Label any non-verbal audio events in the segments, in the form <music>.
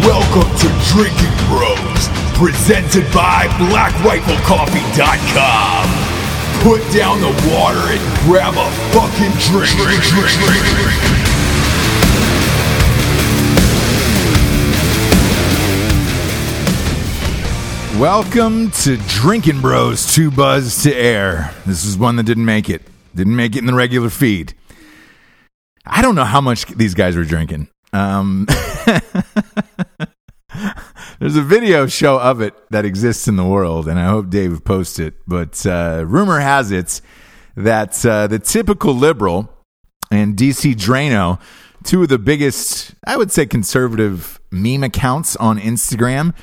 Welcome to Drinking Bros, presented by BlackRifleCoffee.com. Put down the water and grab a fucking drink. drink, drink, drink, drink. Welcome to Drinking Bros, Too Buzzed to Air. This is one that didn't make it. Didn't make it in the regular feed. I don't know how much these guys were drinking. Um, <laughs> there's a video show of it that exists in the world, and I hope Dave posts it. But uh, rumor has it that uh, the typical liberal and DC Draino, two of the biggest, I would say, conservative meme accounts on Instagram,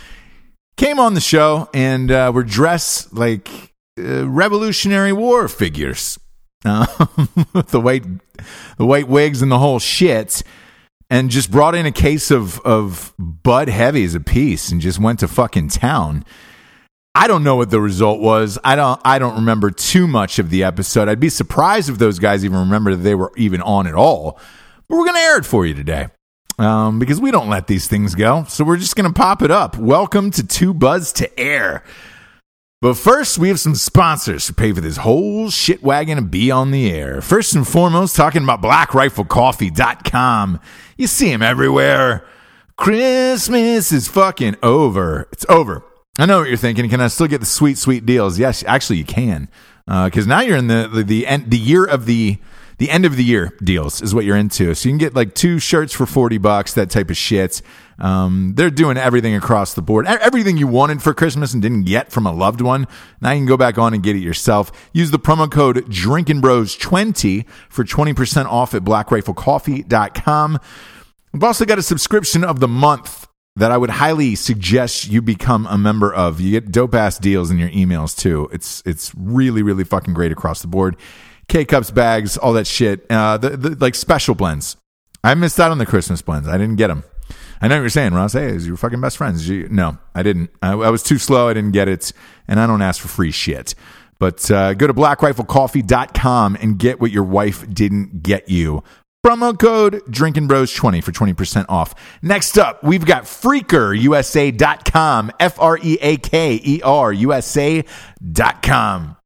came on the show and uh, were dressed like uh, Revolutionary War figures, uh, <laughs> with the white, the white wigs and the whole shit, and just brought in a case of of Bud Heavies a piece and just went to fucking town. I don't know what the result was. I don't. I don't remember too much of the episode. I'd be surprised if those guys even remember that they were even on at all. But we're gonna air it for you today um, because we don't let these things go. So we're just going to pop it up. Welcome to Too Buzzed to Air. But first, we have some sponsors who pay for this whole shit wagon to be on the air. First and foremost, talking about blackriflecoffee.com. You see them everywhere. Christmas is fucking over. It's over. I know what you're thinking. Can I still get the sweet, sweet deals? Yes, actually, you can. Because uh, now you're in the the the, end, the year of the the end of the year deals is what you're into. So you can get like two shirts for 40 bucks, that type of shit. Um, they're doing everything across the board. Everything you wanted for Christmas and didn't get from a loved one. Now you can go back on and get it yourself. Use the promo code Drinking Bros 20 for 20% off at blackriflecoffee.com. We've also got a subscription of the month that I would highly suggest you become a member of. You get dope ass deals in your emails too. It's it's really really fucking great across the board. K cups, bags, all that shit. Uh, the, the, like special blends. I missed out on the Christmas blends. I didn't get them. I know what you're saying, Ross. Hey, is your fucking best friends? You, no, I didn't. I, I, was too slow. I didn't get it, and I don't ask for free shit. But uh, go to blackriflecoffee.com and get what your wife didn't get you. Promo code Drinking Bros 20 for 20% off. Next up, we've got freakerusa.com. F R E A K E R USA.com.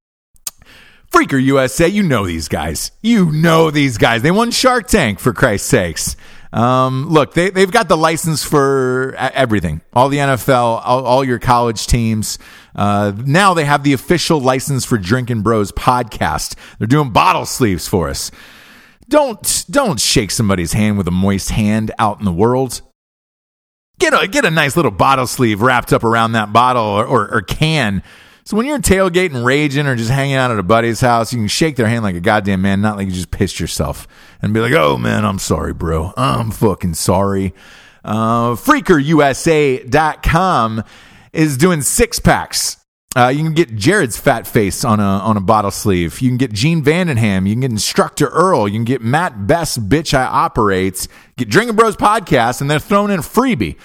Freaker USA, you know these guys. You know these guys. They won Shark Tank, for Christ's sakes. Um, look, they, they've got the license for everything. All the NFL, all, all your college teams. Uh, now they have the official license for Drinking Bros podcast. They're doing bottle sleeves for us. Don't, don't shake somebody's hand with a moist hand out in the world. Get a, get a nice little bottle sleeve wrapped up around that bottle or, or, or can so when you're tailgating, raging, or just hanging out at a buddy's house, you can shake their hand like a goddamn man, not like you just pissed yourself and be like, "Oh man, I'm sorry, bro. I'm fucking sorry." Uh, FreakerUSA.com is doing six packs. Uh, you can get Jarred's fat face on a on a bottle sleeve. You can get Gene Vandenham. You can get Instructor Earl. You can get Matt Best Bitch I Operates. Get Drinking Bros podcast, and they're throwing in freebie.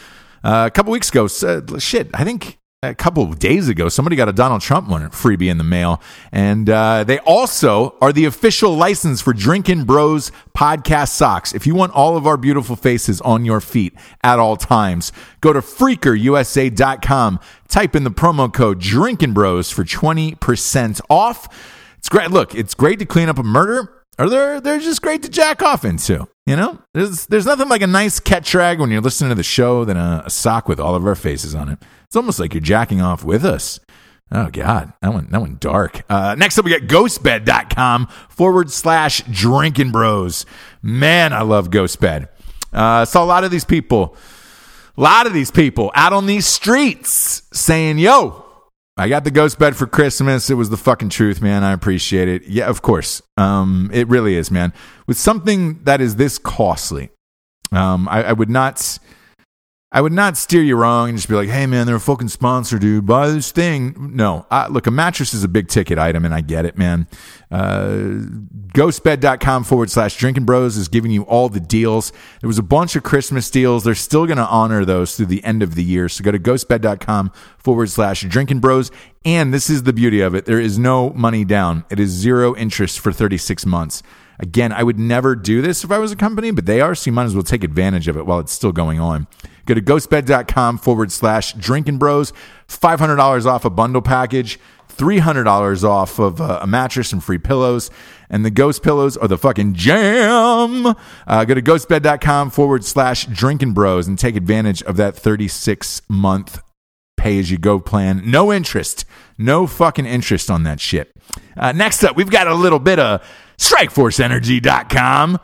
Uh, a couple weeks ago, uh, shit, I think a couple of days ago, somebody got a Donald Trump one freebie in the mail. And uh, they also are the official license for Drinking Bros podcast socks. If you want all of our beautiful faces on your feet at all times, go to freakerusa.com, type in the promo code Drinking Bros for 20% off. It's great. Look, it's great to clean up a murder or they're they're just great to jack off into. You know, there's there's nothing like a nice catch rag when you're listening to the show than a, a, sock with all of our faces on it. It's almost like you're jacking off with us. Oh God, that one that one dark. Uh, next up, we got ghostbed.com forward slash drinking bros. Man, I love Ghostbed. Uh, saw a lot of these people, a lot of these people out on these streets saying, "Yo, I got the ghost bed for Christmas. It was the fucking truth, man. I appreciate it. Yeah, of course. Um, it really is, man. With something that is this costly, um, I, I would not I would not steer you wrong and just be like, hey, man, they're a fucking sponsor, dude. Buy this thing. No. Uh, look, a mattress is a big ticket item, and I get it, man. Uh, ghostbed.com forward slash drinking bros is giving you all the deals. There was a bunch of Christmas deals. They're still going to honor those through the end of the year. So go to ghostbed.com forward slash drinking bros. And this is the beauty of it there is no money down, it is zero interest for 36 months. Again, I would never do this if I was a company, but they are, so you might as well take advantage of it while it's still going on. Go to ghostbed.com forward slash drinking bros, $500 off a bundle package. $300 off of uh, a mattress and free pillows. And the ghost pillows are the fucking jam. Uh, go to ghostbed.com forward slash drinking bros and take advantage of that 36 month pay as you go plan. No interest. No fucking interest on that shit. Uh, next up, we've got a little bit of strikeforceenergy.com.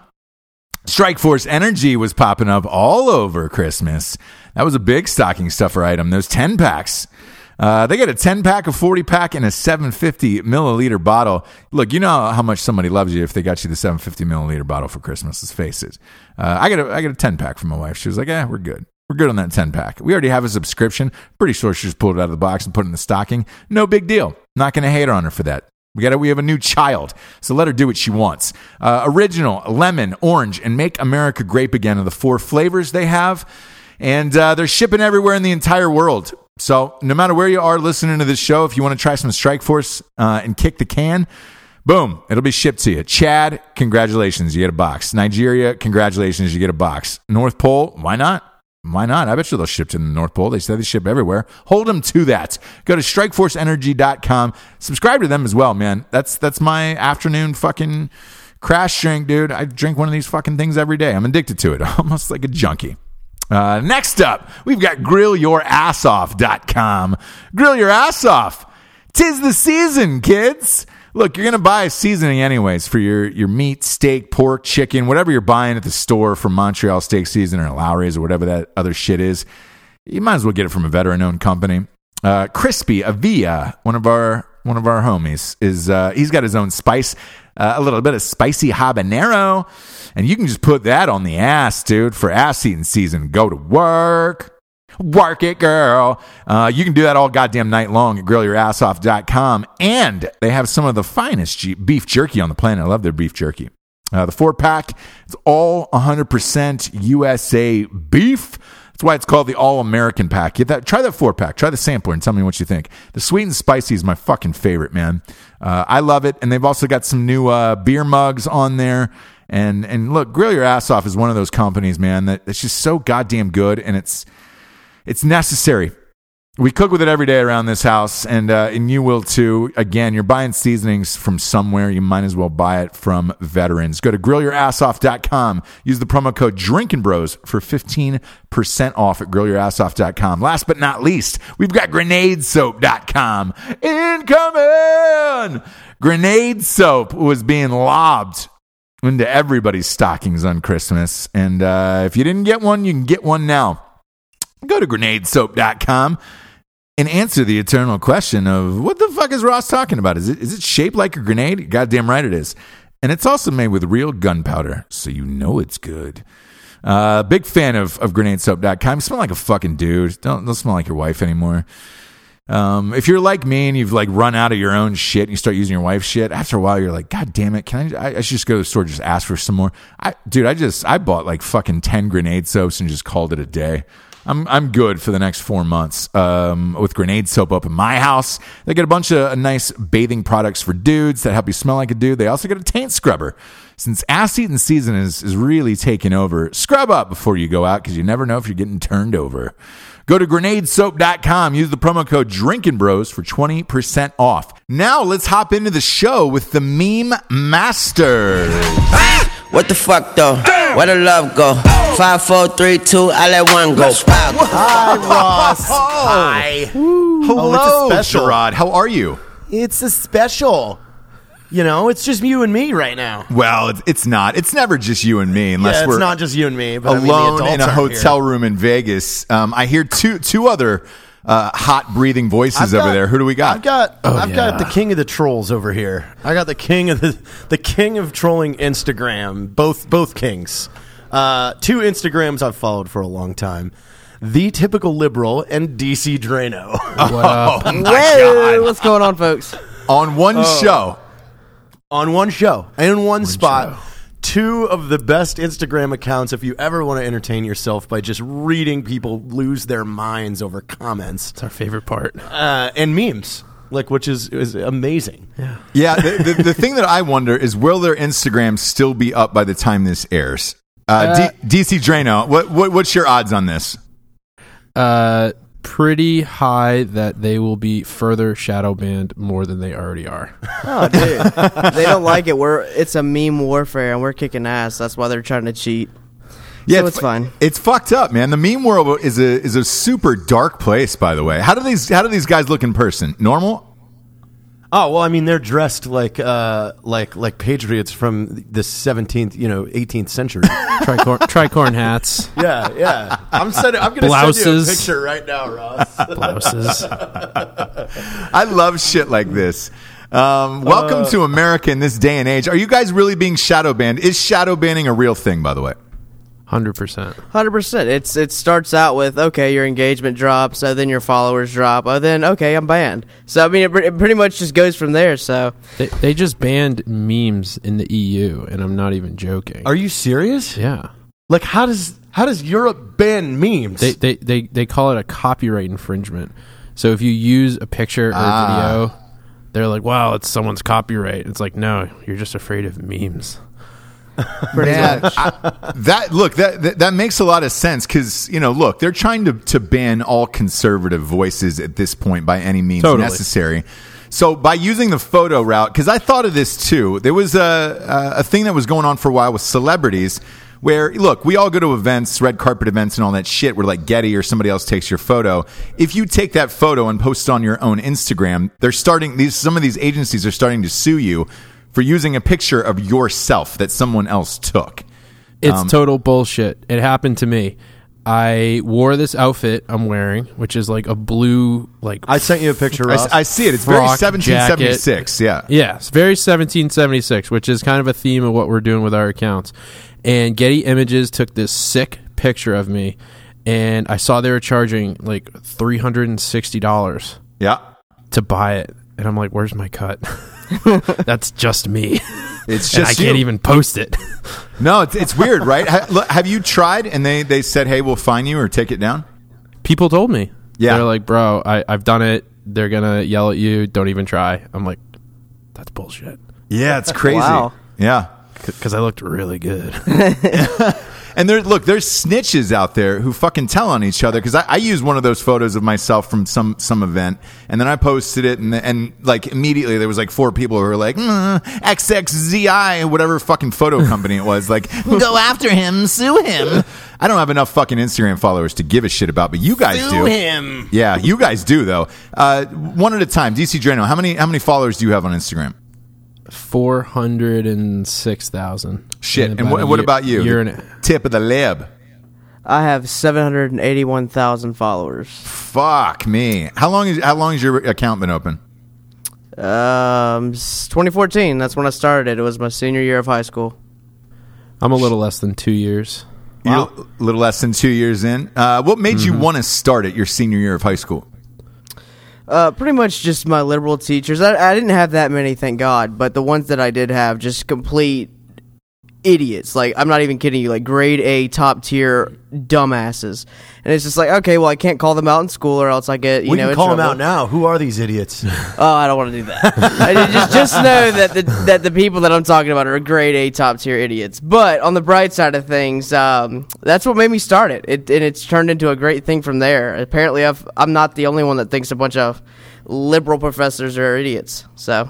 Strikeforce Energy was popping up all over Christmas. That was a big stocking stuffer item. Those 10 packs. Uh, they get a 10 pack, a 40 pack, and a 750 milliliter bottle. Look, you know how much somebody loves you if they got you the 750 milliliter bottle for Christmas. Let's face it. Uh, I, got a, I got a 10 pack from my wife. She was like, yeah, we're good. We're good on that 10 pack. We already have a subscription. Pretty sure she just pulled it out of the box and put it in the stocking. No big deal. Not going to hate her on her for that. We got it. we have a new child, so let her do what she wants. Uh, original, lemon, orange, and make America grape again are the four flavors they have, and uh, they're shipping everywhere in the entire world. So no matter where you are listening to this show, if you want to try some Strike Force uh, and kick the can, boom, it'll be shipped to you. Chad, congratulations, you get a box. Nigeria, congratulations, you get a box. North Pole, why not? Why not? I bet you they'll ship to the North Pole. They say they ship everywhere. Hold them to that. Go to strikeforceenergy.com. Subscribe to them as well, man. That's that's my afternoon fucking crash drink, dude. I drink one of these fucking things every day. I'm addicted to it, <laughs> almost like a junkie. Uh, next up, we've got grillyourassoff.com. Grill your ass off. Tis the season, kids. Look, you're going to buy seasoning anyways for your, your meat, steak, pork, chicken, whatever you're buying at the store from Montreal Steak Season or Lawry's or whatever that other shit is. You might as well get it from a veteran owned company. Uh, Crispy Avia, one of our one of our homies, is uh, he's got his own spice, uh, a little bit of spicy habanero, and you can just put that on the ass, dude, for ass eating season. Go to work. Work it, girl. Uh, you can do that all goddamn night long at grillyourassoff.com. And they have some of the finest beef jerky on the planet. I love their beef jerky. Uh, the four pack, it's all 100% USA beef. That's why it's called the All American Pack. Get that. Try that four pack. Try the sampler and tell me what you think. The sweet and spicy is my fucking favorite, man. Uh, I love it. And they've also got some new uh, beer mugs on there. And and look, Grill Your Ass Off is one of those companies, man, that it's just so goddamn good, and it's it's necessary. We cook with it every day around this house, and uh, and you will too. Again, you're buying seasonings from somewhere. You might as well buy it from veterans. Go to grillyourassoff.com. Use the promo code Drinking Bros for 15% off at grillyourassoff.com. Last but not least, we've got grenadesoap.com. Incoming! Grenade soap was being lobbed into everybody's stockings on Christmas. And uh, if you didn't get one, you can get one now. Go to grenadesoap.com and answer the eternal question of what the fuck is Ross talking about? Is it is it shaped like a grenade? Goddamn right it is. And it's also made with real gunpowder, so you know it's good. Uh, big fan of, of grenadesoap.com. You smell like a fucking dude. Don't, don't smell like your wife anymore. Um, if you're like me and you've like run out of your own shit and you start using your wife's shit, after a while you're like, God damn it, can I? I, I should just go to the store and just ask for some more. I, dude, I just I bought like fucking ten grenade soaps and just called it a day. I'm I'm good for the next four months um, with grenade soap up in my house. They get a bunch of nice bathing products for dudes that help you smell like a dude. They also get a taint scrubber. Since ass eating season is is really taking over, scrub up before you go out because you never know if you're getting turned over. Go to grenadesoap.com. Use the promo code Drinking Bros for 20% off. Now let's hop into the show with the meme master. What the fuck though? Where the love go? Five, four, three, two, I let one go. Pow. Hi, Ross. Hi. Oh, Hello, it's a special. Sherrod. How are you? It's a special. You know, it's just you and me right now. Well, it's, it's not. It's never just you and me, unless yeah, it's we're not just you and me, but I mean, the alone in a hotel here. room in Vegas. Um, I hear two two other uh, hot breathing voices I've over got- there. Who do we got? I've got Oh, I've got the king of the trolls over here. I got the king of the the king of trolling Instagram. Both both kings. Uh, two Instagrams I've followed for a long time. The typical liberal and DC Draino. <laughs> Oh my Whoa, God. what's going on, folks? On one Oh. show. on one show in one, spot. Two of the best Instagram accounts if you ever want to entertain yourself by just reading people lose their minds over comments It's our favorite part. uh, and memes. like which is is amazing. Yeah. Yeah, the, the, the thing that I wonder is will their Instagram still be up by the time this airs? Uh, D- DC Draino, what, what what's your odds on this? Uh, pretty high that they will be further shadow banned more than they already are. <laughs> Oh, dude, they don't like it. We're it's a meme warfare, and we're kicking ass. That's why they're trying to cheat. Yeah, So it's fine. It's fucked up, man. The meme world is a is a super dark place. By the way, how do these how do these guys look in person? Normal? Oh well, I mean they're dressed like uh like like patriots from the seventeenth, you know, eighteenth century. <laughs> Tricorn, tricorn hats, yeah, yeah. I'm sending. I'm going to send you a picture right now, Ross. <laughs> blouses. <laughs> I love shit like this. Um, welcome to America in this day and age. Are you guys really being shadow banned? Is shadow banning a real thing? By the way, Hundred percent. Hundred percent. It's it starts out with okay, your engagement drops, so then your followers drop, oh then okay, I'm banned. So I mean, it, it pretty much just goes from there. So They, they just banned memes in the EU, and I'm not even joking. Are you serious? yeah. Like how does how does Europe ban memes? They, they they they call it a copyright infringement. So if you use a picture or a ah. video, they're like, "Wow, it's someone's copyright." It's like, no, you're just afraid of memes. Pretty Man, much. I- that look that, that that makes a lot of sense because you know look they're trying to to ban all conservative voices at this point by any means Totally. necessary. So by using the photo route, because I thought of this too, there was a, a a thing that was going on for a while with celebrities. Where look, we all go to events, red carpet events, and all that shit. Where like Getty or somebody else takes your photo. If you take that photo and post it on your own Instagram, they're starting these. Some of these agencies are starting to sue you for using a picture of yourself that someone else took. It's Um, total bullshit. It happened to me. I wore this outfit I'm wearing, which is like a blue, like I sent you a picture, I, Ross. I see it. It's very Frock 1776. Yeah. Yeah, it's very 1776, which is kind of a theme of what we're doing with our accounts. And Getty Images took this sick picture of me, and I saw they were charging like three hundred and sixty dollars Yeah. to buy it, and I'm like, "Where's my cut?" <laughs> <laughs> That's just me. It's and just I can't you. even post it. No, it's, it's weird, right? Have you tried and they, they said, hey, we'll fine you or take it down? People told me, Yeah. they're like, "Bro, I, I've done it. They're gonna yell at you. Don't even try." I'm like, "That's bullshit," Yeah, it's crazy. Wow. Yeah. because I looked really good. <laughs> And there, look, there's snitches out there who fucking tell on each other because I, I used one of those photos of myself from some some event, and then I posted it, and and like immediately there was like four people who were like mm, XXZI, whatever fucking photo <laughs> company it was, like <laughs> go after him, sue him. I don't have enough fucking Instagram followers to give a shit about, but you guys do. him. Yeah, you guys do though. Uh, one at a time. DC Draino, how many how many followers do you have on Instagram? Four hundred and six thousand. Shit. And what, what about you? Year The and a- tip of the lib. I have seven hundred and eighty-one thousand followers. Fuck me. How long is how long has your account been open? Um, 2014. That's when I started. It was my senior year of high school. I'm a little less than two years. You're a little less than two years in. Uh, what made you want to start at your senior year of high school? Uh, pretty much just my liberal teachers. I, I didn't have that many, thank God, but the ones that I did have, just complete idiots. Like I'm not even kidding you. Like grade A, top tier dumbasses. And it's just like, okay, well, I can't call them out in school, or else I get you we know can call them out now. Who are these idiots? <laughs> Oh, I don't want to do that. I just just know that the that the people that I'm talking about are grade A top tier idiots. But on the bright side of things, um, that's what made me start it. It and it's turned into a great thing from there. Apparently, I've, I'm not the only one that thinks a bunch of liberal professors are idiots. So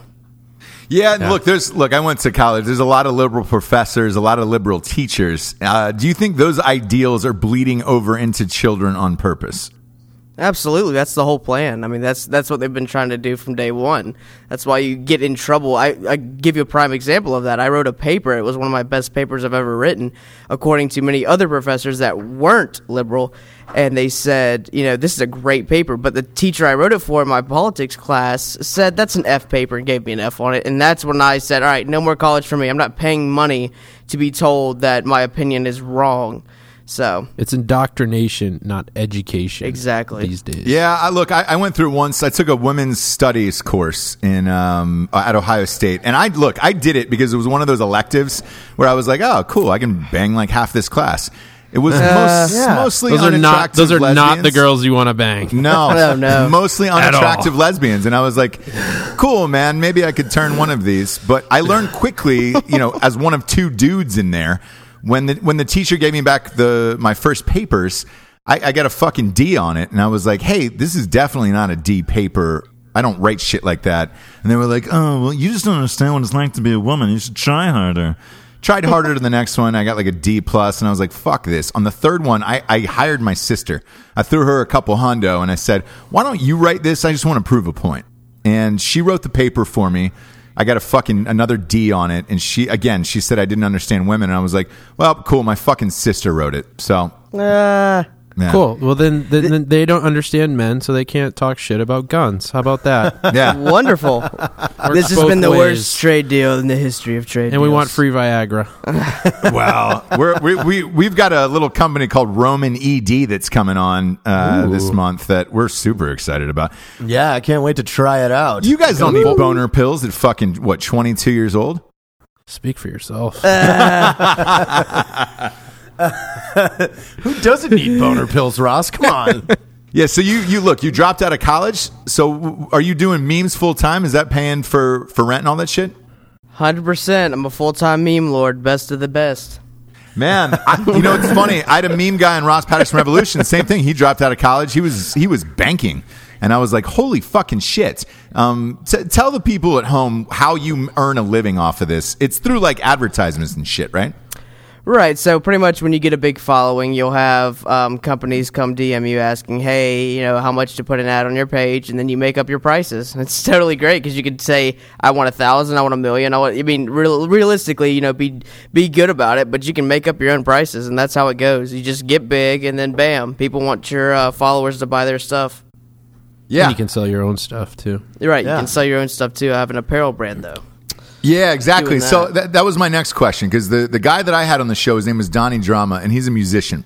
Yeah, and look, there's look. I went to college. There's a lot of liberal professors, a lot of liberal teachers. Uh, do you think those ideals are bleeding over into children on purpose? Absolutely, that's the whole plan. I mean, that's that's what they've been trying to do from day one. That's why you get in trouble. I, I give you a prime example of that. I wrote a paper. It was one of my best papers I've ever written, according to many other professors that weren't liberal, and they said, you know, this is a great paper. But the teacher I wrote it for in my politics class said that's an F paper and gave me an F on it. And that's when I said, all right, no more college for me. I'm not paying money to be told that my opinion is wrong. So It's indoctrination, not education. Exactly. These days. Yeah, I, look, I, I went through once. I took a women's studies course in um, at Ohio State, and I look, I did it because it was one of those electives where I was like, oh, cool, I can bang like half this class. It was most, Yeah. mostly Those are not those are not the girls you want to bang. No, <laughs> No, no. mostly unattractive lesbians, and I was like, "Cool, man. Maybe I could turn one of these." But I learned quickly, you know, as one of two dudes in there, when the when the teacher gave me back the my first papers, I, I got a fucking D on it, and I was like, "Hey, this is definitely not a D paper." I don't write shit like that. And they were like, "Oh, well, you just don't understand what it's like to be a woman. You should try harder." Tried harder to the next one. I got like a D plus, and I was like, "Fuck this." On the third one, I, I hired my sister. I threw her a couple hundo, and I said, "Why don't you write this? I just want to prove a point." And she wrote the paper for me. I got a fucking another D on it, and she again she said I didn't understand women, and I was like, "Well, cool." My fucking sister wrote it, so Uh, yeah. Cool. Well, then, then, then they don't understand men, so they can't talk shit about guns. How about that? <laughs> Yeah, wonderful. <laughs> this has both been the ways. worst trade deal in the history of trade. and we want free Viagra. <laughs> well, we're, we we we've got a little company called Roman ED that's coming on uh, this month that we're super excited about. Yeah, I can't wait to try it out. You guys don't need boner pills at fucking what twenty two years old. Speak for yourself. <laughs> Who doesn't need boner pills, Ross? Come on. <laughs> Yeah, so you you look, you dropped out of college. So are you doing memes full time? Is that paying for for rent and all that shit? Hundred percent. I'm a full time meme lord, best of the best. Man, I, you know it's funny. I had a meme guy in Ross Patterson Revolution. Same thing. He dropped out of college. He was he was banking, and I was like, "Holy fucking shit!" Um, t- tell the people at home how you earn a living off of this. It's through like advertisements and shit, right? Right. So pretty much when you get a big following, you'll have um, companies come DM you asking, "Hey, you know, how much to put an ad on your page?" And then you make up your prices. <laughs> It's totally great because you could say, "I want a thousand, I want a million, I want." I mean, real, realistically, you know, be be good about it, but you can make up your own prices, and that's how it goes. You just get big, and then bam, people want your uh, followers to buy their stuff. Yeah, And you can sell your own stuff too. You're right. Yeah. You can sell your own stuff too. I have an apparel brand though. Yeah, exactly. doing So that. that, that was my next question because the, the guy that I had on the show, his name was Donnie Drama, and he's a musician.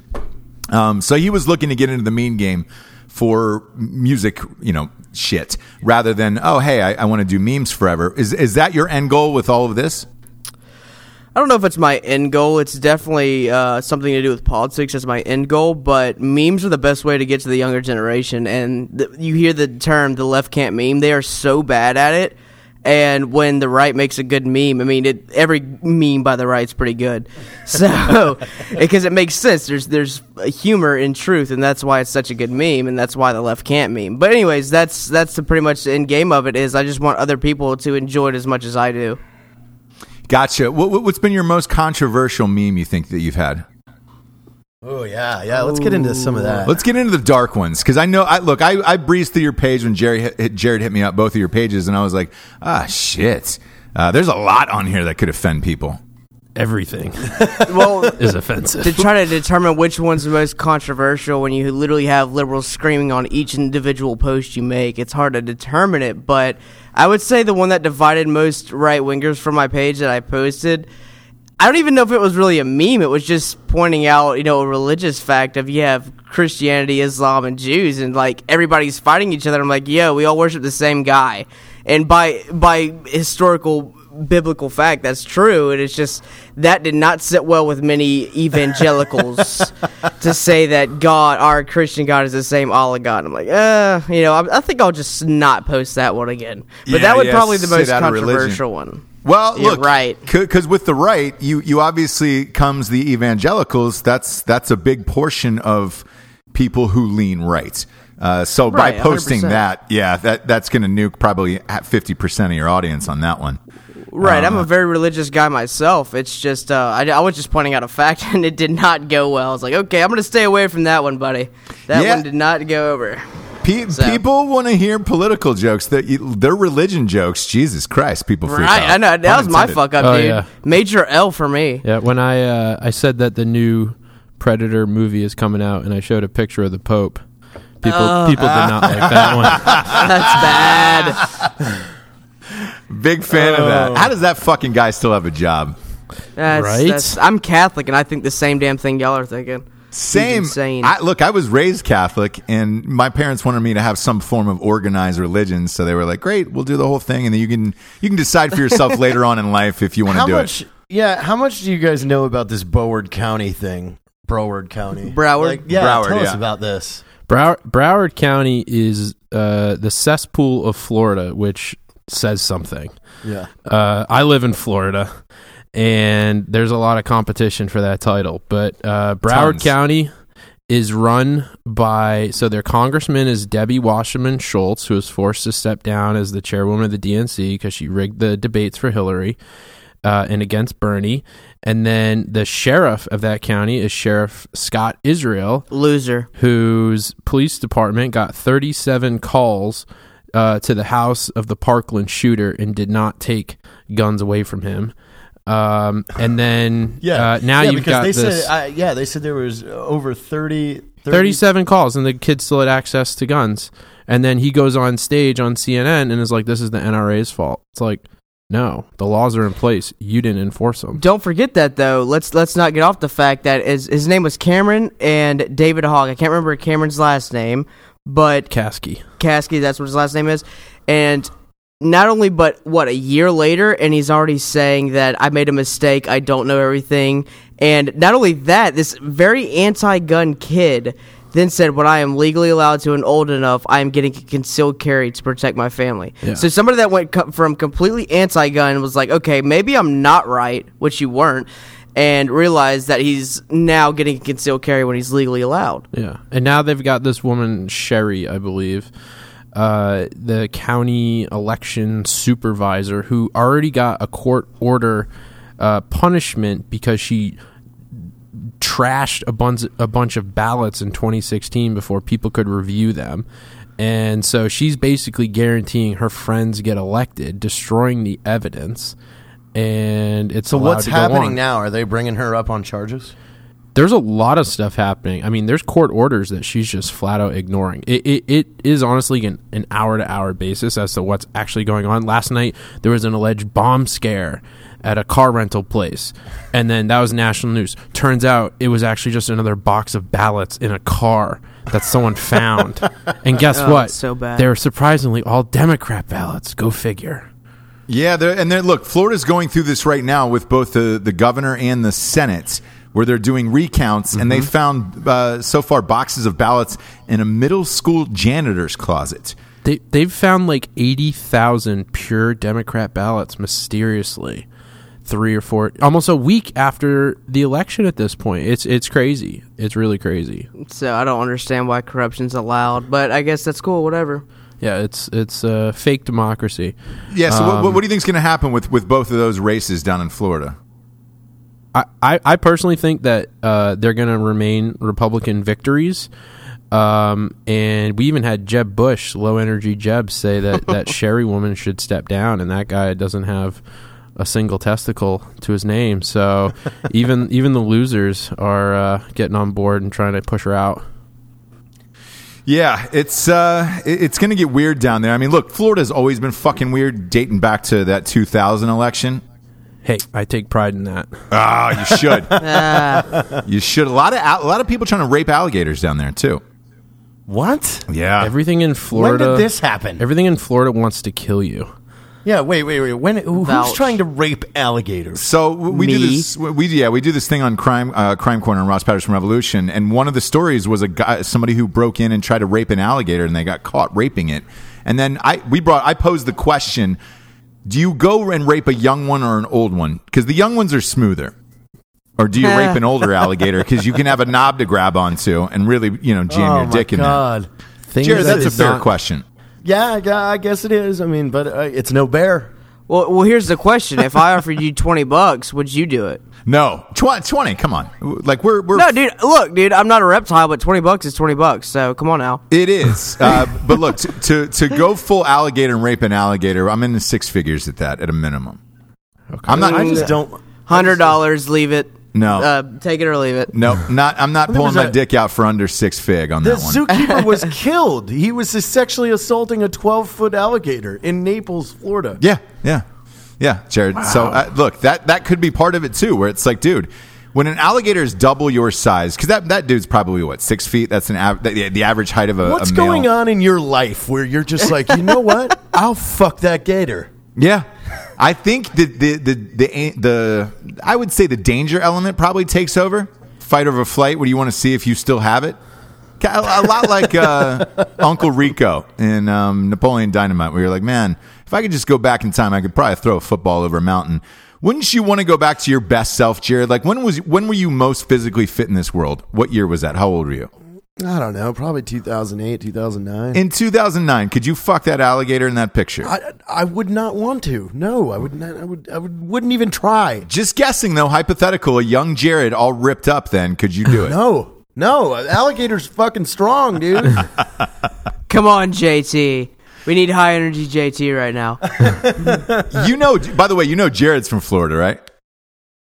Um, so he was looking to get into the mean game for music, you know, shit, rather than oh hey, I, I want to do memes forever. Is is that your end goal with all of this? I don't know if it's my end goal. It's definitely uh, something to do with politics as my end goal, but memes are the best way to get to the younger generation. And th- you hear the term "the left can't meme." They are so bad at it. And when the right makes a good meme, I mean, it, every meme by the right's pretty good. <laughs> So, <laughs> because it makes sense. There's there's humor in truth, and that's why it's such a good meme, and that's why the left can't meme. But anyways, that's that's the pretty much the end game of it. Is I just want other people to enjoy it as much as I do. Gotcha. What, what- what's been your most controversial meme you think that you've had? Oh yeah, yeah. Let's get into some of that. Let's get into the dark ones because I know. I look. I, I breezed through your page when Jerry hit, hit- Jarred hit me up both of your pages, and I was like, ah, shit. Uh, there's a lot on here that could offend people. Everything <laughs> Well, is offensive. to try to determine which one's the most controversial when you literally have liberals screaming on each individual post you make it's hard to determine it but i would say the one that divided most right wingers from my page that i posted i don't even know if it was really a meme. It was just pointing out you know a religious fact of you have christianity islam and jews and like everybody's fighting each other. I'm like yo we all worship the same guy. And by by historical biblical fact that's true. And it's just that did not sit well with many evangelicals <laughs> to say that god our christian god is the same allah god. I'm like uh you know i, I think i'll just not post that one again. But Yeah, that would yeah, probably the most out of religion. controversial one Well, You're look, right. Because with the right, you you obviously comes the evangelicals. That's that's a big portion of people who lean right. Uh, so by posting 100%. that, yeah, that that's going to nuke probably fifty percent of your audience on that one. Right, Uh, I'm a very religious guy myself. It's just uh, I, I was just pointing out a fact, <laughs> and it did not go well. I was like, okay, I'm going to stay away from that one, buddy. That Yeah. one did not go over. Pe- So- People want to hear political jokes. That they're religion jokes. Jesus Christ, people freak Right, out. I know that Pun was my fuck up, Oh, dude. yeah. Major L for me. Yeah, when I uh, I said that the new Predator movie is coming out, and I showed a picture of the Pope. People people did not like that one. <laughs> That's bad. Big fan of Oh. that. How does that fucking guy still have a job? That's, Right? that's- I'm Catholic, and I think the same damn thing y'all are thinking. Same. insane. I, look, I was raised Catholic, and my parents wanted me to have some form of organized religion. So they were like, "Great, we'll do the whole thing, and then you can you can decide for yourself <laughs> later on in life if you want to do much? it." Yeah, how much do you guys know about this Boward County thing? Broward County. Broward? Like, yeah, Broward, tell us about this. Brow- Broward County is uh, the cesspool of Florida, which says something. Yeah. Uh, I live in Florida, and there's a lot of competition for that title. But uh, Broward Tons. County is run by so their congressman is Debbie Wasserman Schultz, who was forced to step down as the chairwoman of the DNC because she rigged the debates for Hillary uh, and against Bernie. And then the sheriff of that county is Sheriff Scott Israel, Loser. whose police department got 37 calls uh, to the house of the Parkland shooter and did not take guns away from him. Um, and then <laughs> uh, now yeah, you've because got they this Said, uh, yeah, they said there was over 30, 30 37 calls, and the kid still had access to guns. And then he goes on stage on CNN and is like, "This is the NRA's fault." It's like, no, the laws are in place. You didn't enforce them. Don't forget that though. Let's let's not get off the fact that his, his name was Cameron and David Hogg. I can't remember Cameron's last name, but Kasky. Caskey, that's what his last name is. And not only, but what, a year later, and he's already saying that I made a mistake, I don't know everything. And not only that, this very anti gun kid then said, When I am legally allowed to and old enough, I am getting a concealed carry to protect my family. Yeah. So somebody that went co- from completely anti gun was like, Okay, maybe I'm not right, which you weren't. And realized that he's now getting a concealed carry when he's legally allowed. Yeah, and now they've got this woman Sherry, I believe, uh, the county election supervisor, who already got a court order uh, punishment because she trashed a bunch a bunch of ballots in 2016 before people could review them. And so she's basically guaranteeing her friends get elected, destroying the evidence. And it's So what's happening on. now? Are they bringing her up on charges? There's a lot of stuff happening. I mean, there's court orders that she's just flat out ignoring. It, it, it is honestly an, an hour to hour basis as to what's actually going on. Last night, there was an alleged bomb scare at a car rental place, and then that was national news. Turns out it was actually just another box of ballots in a car that someone found. <laughs> and guess Oh, what? so bad. They were surprisingly all Democrat ballots. Go figure. Yeah, they're- and then look, Florida's going through this right now with both the, the governor and the Senate, where they're doing recounts, and they found uh, so far boxes of ballots in a middle school janitor's closet. They they've found like eighty thousand pure Democrat ballots mysteriously, three or four, almost a week after the election. At this point, it's it's crazy. It's really crazy. So I don't understand why corruption's allowed, but I guess that's cool, whatever. Yeah, it's it's a fake democracy. Yeah, so what, Um, what do you think is going to happen with, with both of those races down in Florida? I, I, I personally think that uh, they're going to remain Republican victories. Um, and we even had Jeb Bush, low energy Jeb, say that that <laughs> Sherry woman should step down, and that guy doesn't have a single testicle to his name. So <laughs> even even the losers are uh, getting on board and trying to push her out. Yeah, it's uh, it's going to get weird down there. I mean, look, Florida's always been fucking weird, dating back to that 2000 election. Hey, I take pride in that. Ah, you should. <laughs> Ah, you should. A lot of a lot of people trying to rape alligators down there too. What? Yeah, Everything in Florida. When did this happen? Everything in Florida wants to kill you. yeah, wait, wait, wait. When? Who, who's Vouch. trying to rape alligators? So w- we do Me? this. We yeah, we do this thing on crime uh, crime corner and Ross Patterson Revolution, and one of the stories was a guy, somebody who broke in and tried to rape an alligator, and they got caught raping it. And then I we brought I posed the question: Do you go and rape a young one or an old one? Because the young ones are smoother. Or do you rape an older <laughs> alligator? Because you can have a knob to grab onto and really, you know, jam oh your dick in God. there. Things Jarred, that that's a fair not- question. Yeah, yeah, I guess it is. I mean, but uh, it's no bear. Well, well, here's the question: If I offered you twenty bucks, would you do it? No, Tw- twenty. Come on, like we're we're No, dude. Look, dude. I'm not a reptile, but twenty bucks is twenty bucks. So come on now. It is, uh, but look to, to to go full alligator and rape an alligator. I'm in the six figures at that at a minimum. Okay. I'm not. I just don't. Hundred dollars, leave it. No. uh, take it or leave it. no, not. I'm not There pulling my a- dick out for under six fig on The that one. zookeeper was <laughs> killed. He was sexually assaulting a 12 foot alligator in Naples, Florida. yeah, yeah, yeah, Jarred. So uh, look, that that could be part of it too, where it's like, dude. When an alligator is double your size, because that, that dude's probably what six feet. That's an av- the, the average height of a. What's a male. going on in your life where you're just like, you know what? <laughs> I'll fuck that gator. Yeah, I think the the the the, the I would say the danger element probably takes over. fight over flight? What do you want to see if you still have it? A, a lot like uh, <laughs> Uncle Rico in um, Napoleon Dynamite, where you're like, man, if I could just go back in time, I could probably throw a football over a mountain. Wouldn't you want to go back to your best self, Jarred? Like, when was when were you most physically fit in this world? What year was that? How old were you? I don't know, probably 2008, 2009. In 2009, could you fuck that alligator in that picture? I, I would not want to. No, I would not. I would. I would, wouldn't even try. Just guessing though, hypothetical, a young Jarred all ripped up. Then could you do it? No, no. Alligator's fucking strong, dude. <laughs> Come on, JT. We need high energy JT right now. <laughs> You know, by the way, you know Jarred's from Florida, right?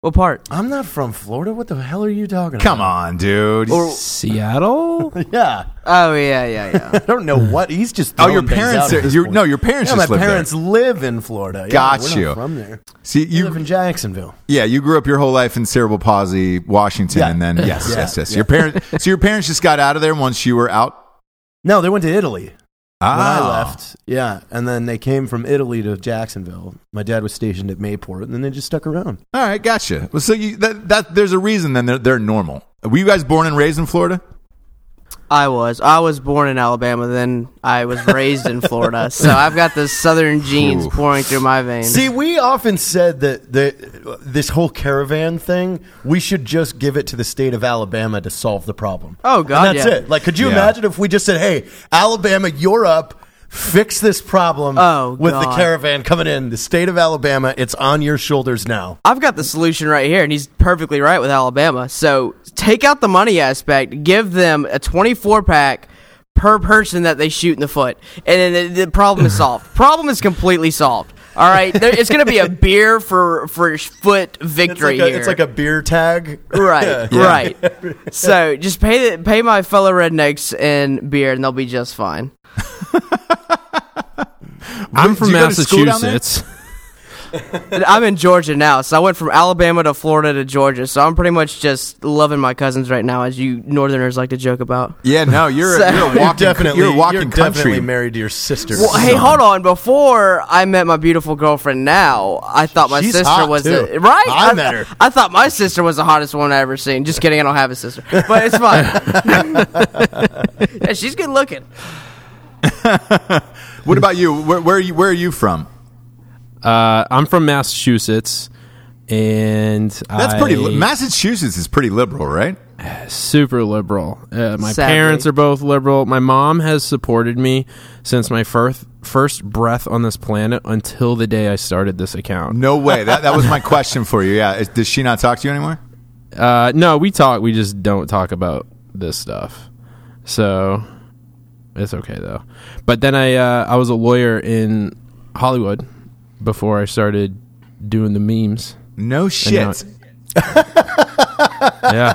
What part? I'm not from Florida. What the hell are you talking about? Come on, dude. Seattle? <laughs> Yeah, Oh yeah, yeah, yeah. <laughs> I don't know what he's just. oh, your throwing things parents out at are. this Your, point. no, your parents Yeah, just my live parents there. live in Florida. Yeah, Got we're not you. from there. See, You live you. in Jacksonville. Yeah, you grew up your whole life in cerebral palsy, Washington, Yeah. and then <laughs> yes, Yeah. yes, yes. Yeah. Your parents. so your parents just got out of there once you were out. No, they went to Italy Ah, when I left. Yeah, and then they came from Italy to Jacksonville. My dad was stationed at Mayport, and then they just stuck around. All right, gotcha. Well, so you that that there's a reason then they're they're normal. Were you guys born and raised in Florida? I was. I was born in Alabama, then I was raised in Florida. <laughs> So I've got the southern genes Ooh. pouring through my veins. See, we often said that the, this whole caravan thing, we should just give it to the state of Alabama to solve the problem. Oh, God, And that's yeah. it. Like, could you Yeah. imagine if we just said, "Hey, Alabama, you're up. Fix this problem Oh, with the caravan coming in. The state of Alabama, it's on your shoulders now." I've got the solution right here, and he's perfectly right with Alabama. So take out the money aspect, give them a 24 pack per person that they shoot in the foot, and then the, the problem is solved. <laughs> problem is completely solved. All right, there, it's going to be a beer for for foot It's victory like, a, here. it's like a beer tag. right, <laughs> right. So just pay the, pay my fellow rednecks in beer, and they'll be just fine. <laughs> I'm Did from you go to school down there? Massachusetts. And I'm in Georgia now, so I went from Alabama to Florida to Georgia. So I'm pretty much just loving my cousins right now, as you Northerners like to joke about. Yeah, no, you're, So- you're a <laughs> walking, definitely, you're a walking you're country. definitely married to your sister. Well, hey, hold on. Before I met my beautiful girlfriend, now I thought my She's sister hot, was too. the, right. I met her. I thought my sister was the hottest one I ever seen. Just kidding, I don't have a sister, but it's fine. <laughs> yeah, she's good looking. <laughs> What about you? Where, where are you? Where are you from? Uh, I'm from Massachusetts, and That's pretty. Li- Massachusetts is pretty liberal, right? super liberal. Uh, my Sadly. parents are both liberal. My mom has supported me since my first first breath on this planet until the day I started this account. No way. That that was my <laughs> question for you. Yeah. Is, does she not talk to you anymore? Uh, no, we talk. We just don't talk about this stuff. So it's okay though. But then I uh, I was a lawyer in Hollywood before I started doing the memes. No shit. <laughs> Yeah,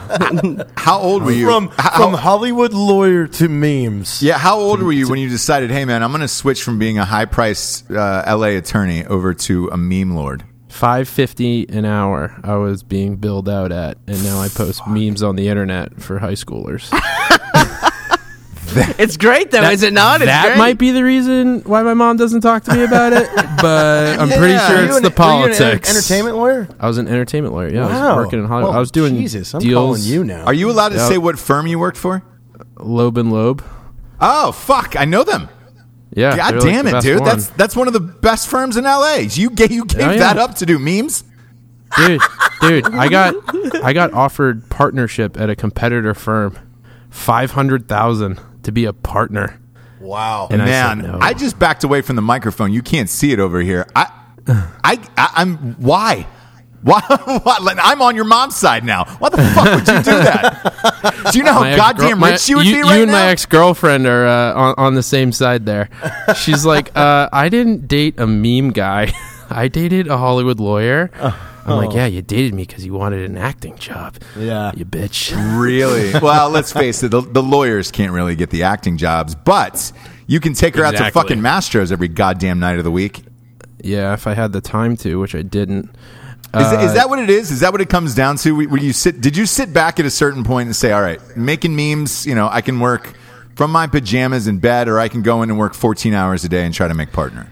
<laughs> How old were you? from how, from Hollywood lawyer to memes. yeah. How old were you when you decided, hey man, I'm going to switch from being a high priced uh, L.A. attorney over to a meme lord? five fifty an hour. I was being billed out at, and now I post memes on the internet for high schoolers. <laughs> It's great though, is it not? It's that great. might be the reason why my mom doesn't talk to me about it, but <laughs> I'm pretty sure it's you the an- were you an politics. entertainment lawyer. I was an entertainment lawyer. Yeah, I was working in Hollywood. Well, I was doing Jesus, I'm deals. calling you now. Are you allowed to Yep. say what firm you worked for? Loeb and Loeb. Oh fuck, I know them. Yeah. God they're like damn it, dude. one. That's that's one of the best firms in L.A. You gave you gave Oh, yeah. that up to do memes. dude, dude. I got I got offered partnership at a competitor firm, five hundred thousand to be a partner. Wow. And I Man, said no. I just backed away from the microphone. You can't see it over here. I, I, I I'm why. <laughs> Why, why? I'm on your mom's side now. Why the fuck would you do that? Do you know how My goddamn my- rich you would you, be right you and now? my ex girlfriend are uh, on, on the same side there. She's like, uh, I didn't date a meme guy. <laughs> I dated a Hollywood lawyer. I'm like, yeah, you dated me because you wanted an acting job. Yeah. you bitch. <laughs> really? Well, let's face it. The, the lawyers can't really get the acting jobs, but you can take her out to fucking Mastros every goddamn night of the week. Yeah, if I had the time to, which I didn't. Is, Uh, is that what it is? Is that what it comes down to? When you sit, did you sit back at a certain point and say, "All right, making memes, you know, I can work from my pajamas in bed, or I can go in and work 14 hours a day and try to make partner."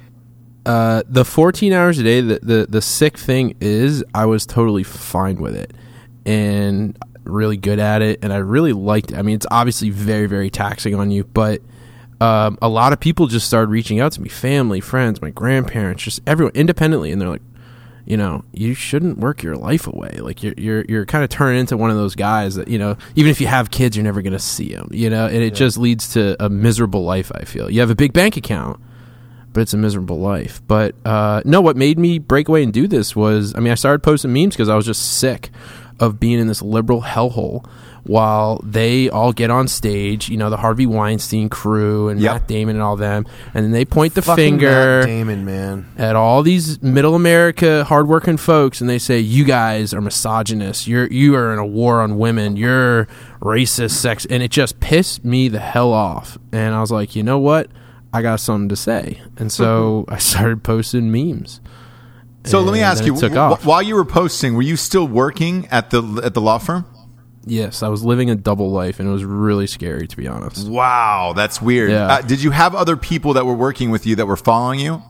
Uh, the 14 hours a day, the, the, the sick thing is, I was totally fine with it. And really good at it, and I really liked it. I mean, it's obviously very, very taxing on you, but um, a lot of people just started reaching out to me, family, friends, my grandparents, just everyone independently, and they're like, you know, you shouldn't work your life away. Like you're you're you're kind of turning into one of those guys that you know, even if you have kids, you're never going to see them. You know, and it just leads to a miserable life. I feel you have a big bank account, but it's a miserable life. But uh, no, what made me break away and do this was, I mean, I started posting memes because I was just sick of being in this liberal hellhole while they all get on stage, you know, the Harvey Weinstein crew and Yep. Matt Damon and all them, and then they point the Fucking finger Matt Damon, man. at all these middle America hardworking folks, and they say you guys are misogynists. You're you are in a war on women. You're racist, sex, and it just pissed me the hell off. And I was like, you know what? I got something to say, and so I started posting memes. So let me ask you: it took wh- off. while you were posting, were you still working at the at the law firm? Yes, I was living a double life, and it was really scary to be honest. Wow, that's weird. Yeah. Uh, did you have other people that were working with you that were following you?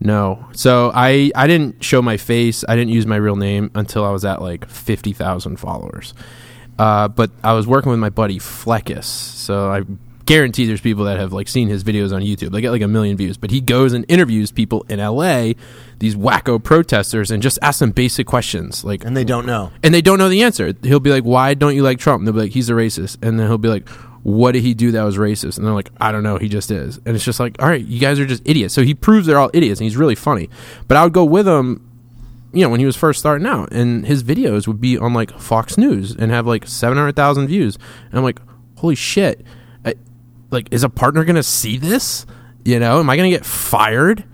No. So I I didn't show my face. I didn't use my real name until I was at like 50,000 followers. Uh, but I was working with my buddy Fleccas. So I guarantee there's people that have like seen his videos on YouTube. They get like a million views, but he goes and interviews people in LA, these wacko protesters and just asks them basic questions like And they don't know. and they don't know the answer. He'll be like, "Why don't you like Trump?" And they'll be like, "He's a racist." And then he'll be like, "What did he do that was racist?" And they're like, "I don't know. He just is." And it's just like, "All right, you guys are just idiots." So he proves they're all idiots, and he's really funny. But I would go with him, you know, when he was first starting out, and his videos would be on like Fox News and have like seven hundred thousand views. And I'm like, "Holy shit!" I, like, is a partner gonna see this? You know, am I gonna get fired?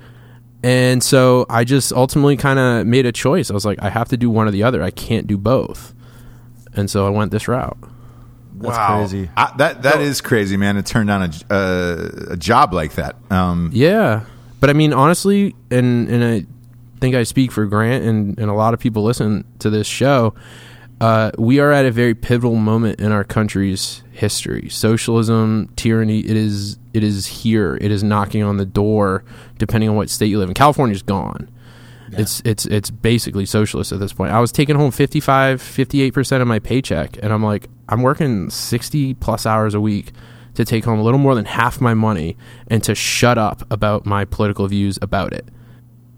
And so I just ultimately kind of made a choice. I was like, I have to do one or the other. I can't do both. And so I went this route. That's wow, crazy. I, that that is crazy, man. To turn down a, uh, a job like that. Um, Yeah. But I mean, honestly, and, and I think I speak for Grant and, and a lot of people listen to this show. Uh, we are at a very pivotal moment in our country's history. Socialism, tyranny, it is it is here. It is knocking on the door, depending on what state you live in. California's gone. It's it's it's basically socialist at this point. I was taking home 55, 58% of my paycheck and I'm like I'm working 60 plus hours a week to take home a little more than half my money and to shut up about my political views about it.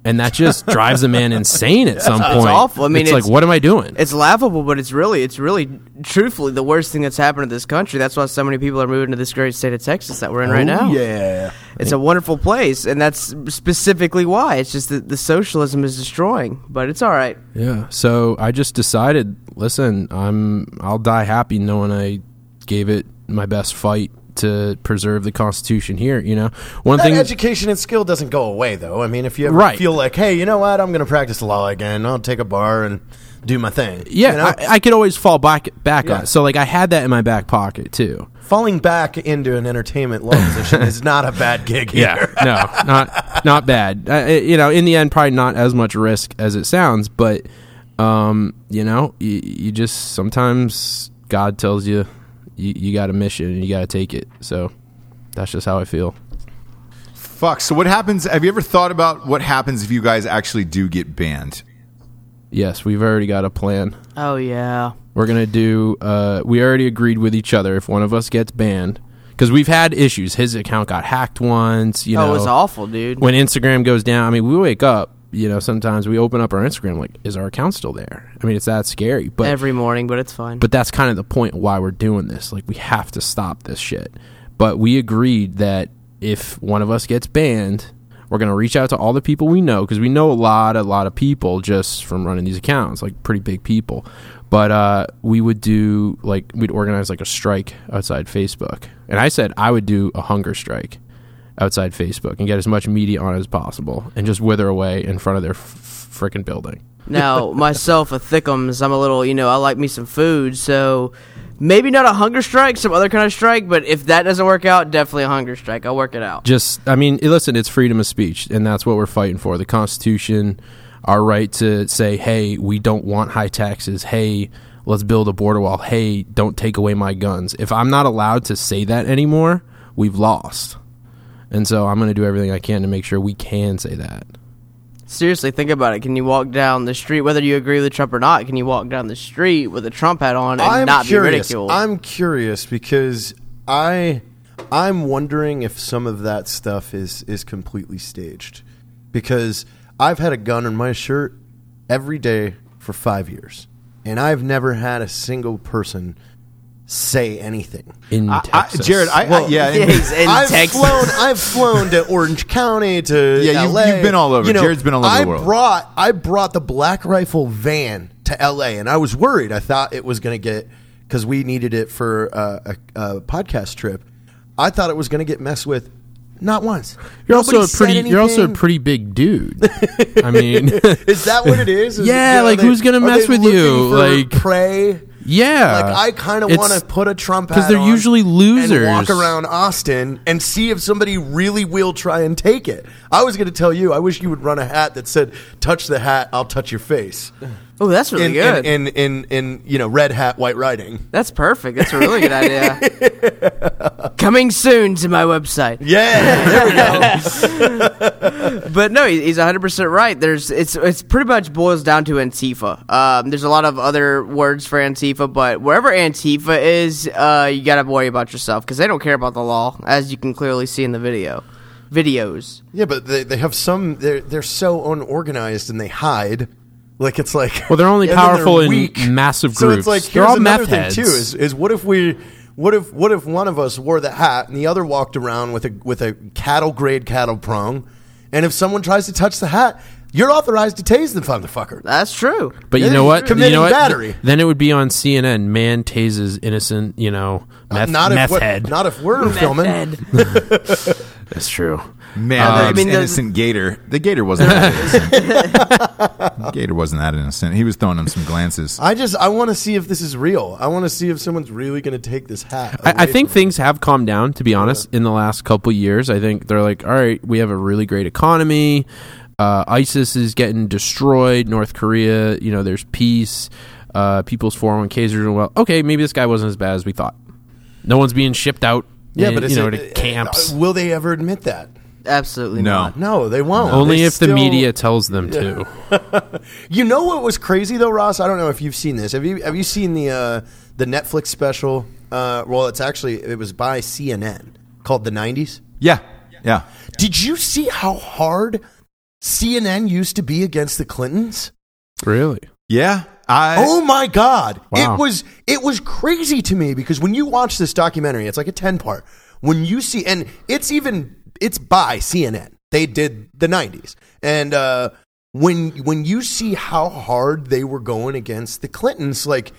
And that just drives a man <laughs> insane at some point. It's point. awful. I mean, it's, it's- like what am I doing? It's laughable, but it's really, it's really, truthfully, the worst thing that's happened to this country. That's why so many people are moving to this great state of Texas that we're in right oh, now. Oh, Yeah. It's a wonderful place, and that's specifically why. It's just that the socialism is destroying, but it's all right. Yeah. So I just decided, listen, I'm I'll die happy knowing I gave it my best fight to preserve the Constitution here. You know, one That thing. education and skill doesn't go away, though. I mean, if you ever Right. feel like, hey, you know what, I'm going to practice law again. I'll take a bar and do my thing. yeah, You know? I, I could always fall back back Yeah. on. it. So like I had that in my back pocket too. falling back into an entertainment law position is not a bad gig here. no, not not bad. Uh, you know, in the end, probably not as much risk as it sounds, but um, you know, you, you just sometimes God tells you you, you got a mission and you got to take it. So that's just how I feel. fuck. So what happens? Have you ever thought about what happens if you guys actually do get banned? Yes, we've already got a plan. Oh yeah. We're gonna do. Uh, we already agreed with each other if one of us gets banned because we've had issues. His account got hacked once. You oh, know, it was awful, dude. when Instagram goes down. I mean, we wake up. You know, sometimes we open up our Instagram like, is our account still there? I mean, it's that scary. But Every morning, but it's fine. but that's kind of the point why we're doing this. Like, we have to stop this shit. But we agreed that if one of us gets banned, we're gonna reach out to all the people we know because we know a lot, a lot of people just from running these accounts, like pretty big people. But uh, we would do like we'd organize like a strike outside Facebook, and I said I would do a hunger strike outside Facebook and get as much media on it as possible, and just wither away in front of their f- freaking building. now, <laughs> myself, a thickums, I'm a little, you know, I like me some food, so maybe not a hunger strike, some other kind of strike, but if that doesn't work out, definitely a hunger strike. I'll work it out. just i mean listen it's freedom of speech and that's what we're fighting for the constitution our right to say hey we don't want high taxes hey let's build a border wall hey don't take away my guns if i'm not allowed to say that anymore we've lost and so i'm going to do everything i can to make sure we can say that Seriously, think about it. Can you walk down the street, whether you agree with Trump or not? Can you walk down the street with a Trump hat on and I'm not curious. be ridiculed? I'm curious because I I'm wondering if some of that stuff is is completely staged. Because I've had a gun in my shirt every day for 5 years and I've never had a single person say anything. in I, I, Texas. Jarred, I, I yeah, Yeah, he's in I've Texas. flown. I've flown to Orange County to Yeah, you've- LA. you've been all over. You know, Jarred's been all over I the world. brought I brought the Black Rifle van to LA, and I was worried. I thought it was going to get because we needed it for uh, a, a podcast trip. I thought it was going to get messed with. Not once. You're also a said pretty. You're also a pretty big dude. I mean, <laughs> Is that what it is? <laughs> Is Yeah, are like, who's gonna mess with you? for Like- prey. Yeah. Like I kind of It's- want to put a Trump because they're on usually losers. and walk around Austin and see if somebody really will try and take it. I was going to tell you, I wish you would run a hat that said "Touch the hat, I'll touch your face." <laughs> oh, that's really in, good. in, in in in you know red hat, white writing. that's perfect. That's a really good idea. <laughs> <laughs> Coming soon to my website. Yeah, there we go. <laughs> But no, he's 100 percent right. There's it's it's pretty much boils down to Antifa. Um, there's a lot of other words for Antifa, but wherever Antifa is, uh, you gotta worry about yourself because they don't care about the law, as you can clearly see in the video, videos. yeah, but they, they have some. They're they're so unorganized and they hide. Like it's like Well, they're only <laughs> and then powerful in weak. massive So groups. it's like They're here's all another meth thing heads. too. Is, is what if we what if what if one of us wore the hat and the other walked around with a with a cattle grade cattle prong, and if someone tries to touch the hat, you're authorized to tase the motherfucker. That's true. But you know what? committing you know what? battery. Then it would be on CNN. Man tases innocent. You know, meth, not meth if we're, head. not if we're filming. <laughs> That's true. Man, Uh, I mean, the- innocent gator. The gator wasn't that <laughs> innocent. gator wasn't that innocent. He was throwing him some glances. I just I want to see if this is real. I want to see if someone's really going to take this hat. I, I away think from things have calmed down. To be honest, in the last couple years, I think they're like, all right, we have a really great economy. Uh, ISIS is getting destroyed. North Korea, you know, there's peace. Uh, people's 401ks are doing well. Okay, maybe this guy wasn't as bad as we thought. No one's being shipped out. Yeah, in, but you know, it- to camps. uh, will they ever admit that? Absolutely No. not. No, they won't. Only They if the media tells them to. <laughs> You know what was crazy though, Ross? I don't know if you've seen this. Have you have you seen the uh, the Netflix special? Uh, well, it's actually it was by CNN called The '90s. Yeah, yeah. Did you see how hard CNN used to be against the Clintons? Really? Yeah. I Oh my god. Wow. It was it was crazy to me because when you watch this documentary, it's like a 10 part. When you see and it's even it's by CNN. They did the 90s. And uh when when you see how hard they were going against the Clintons, like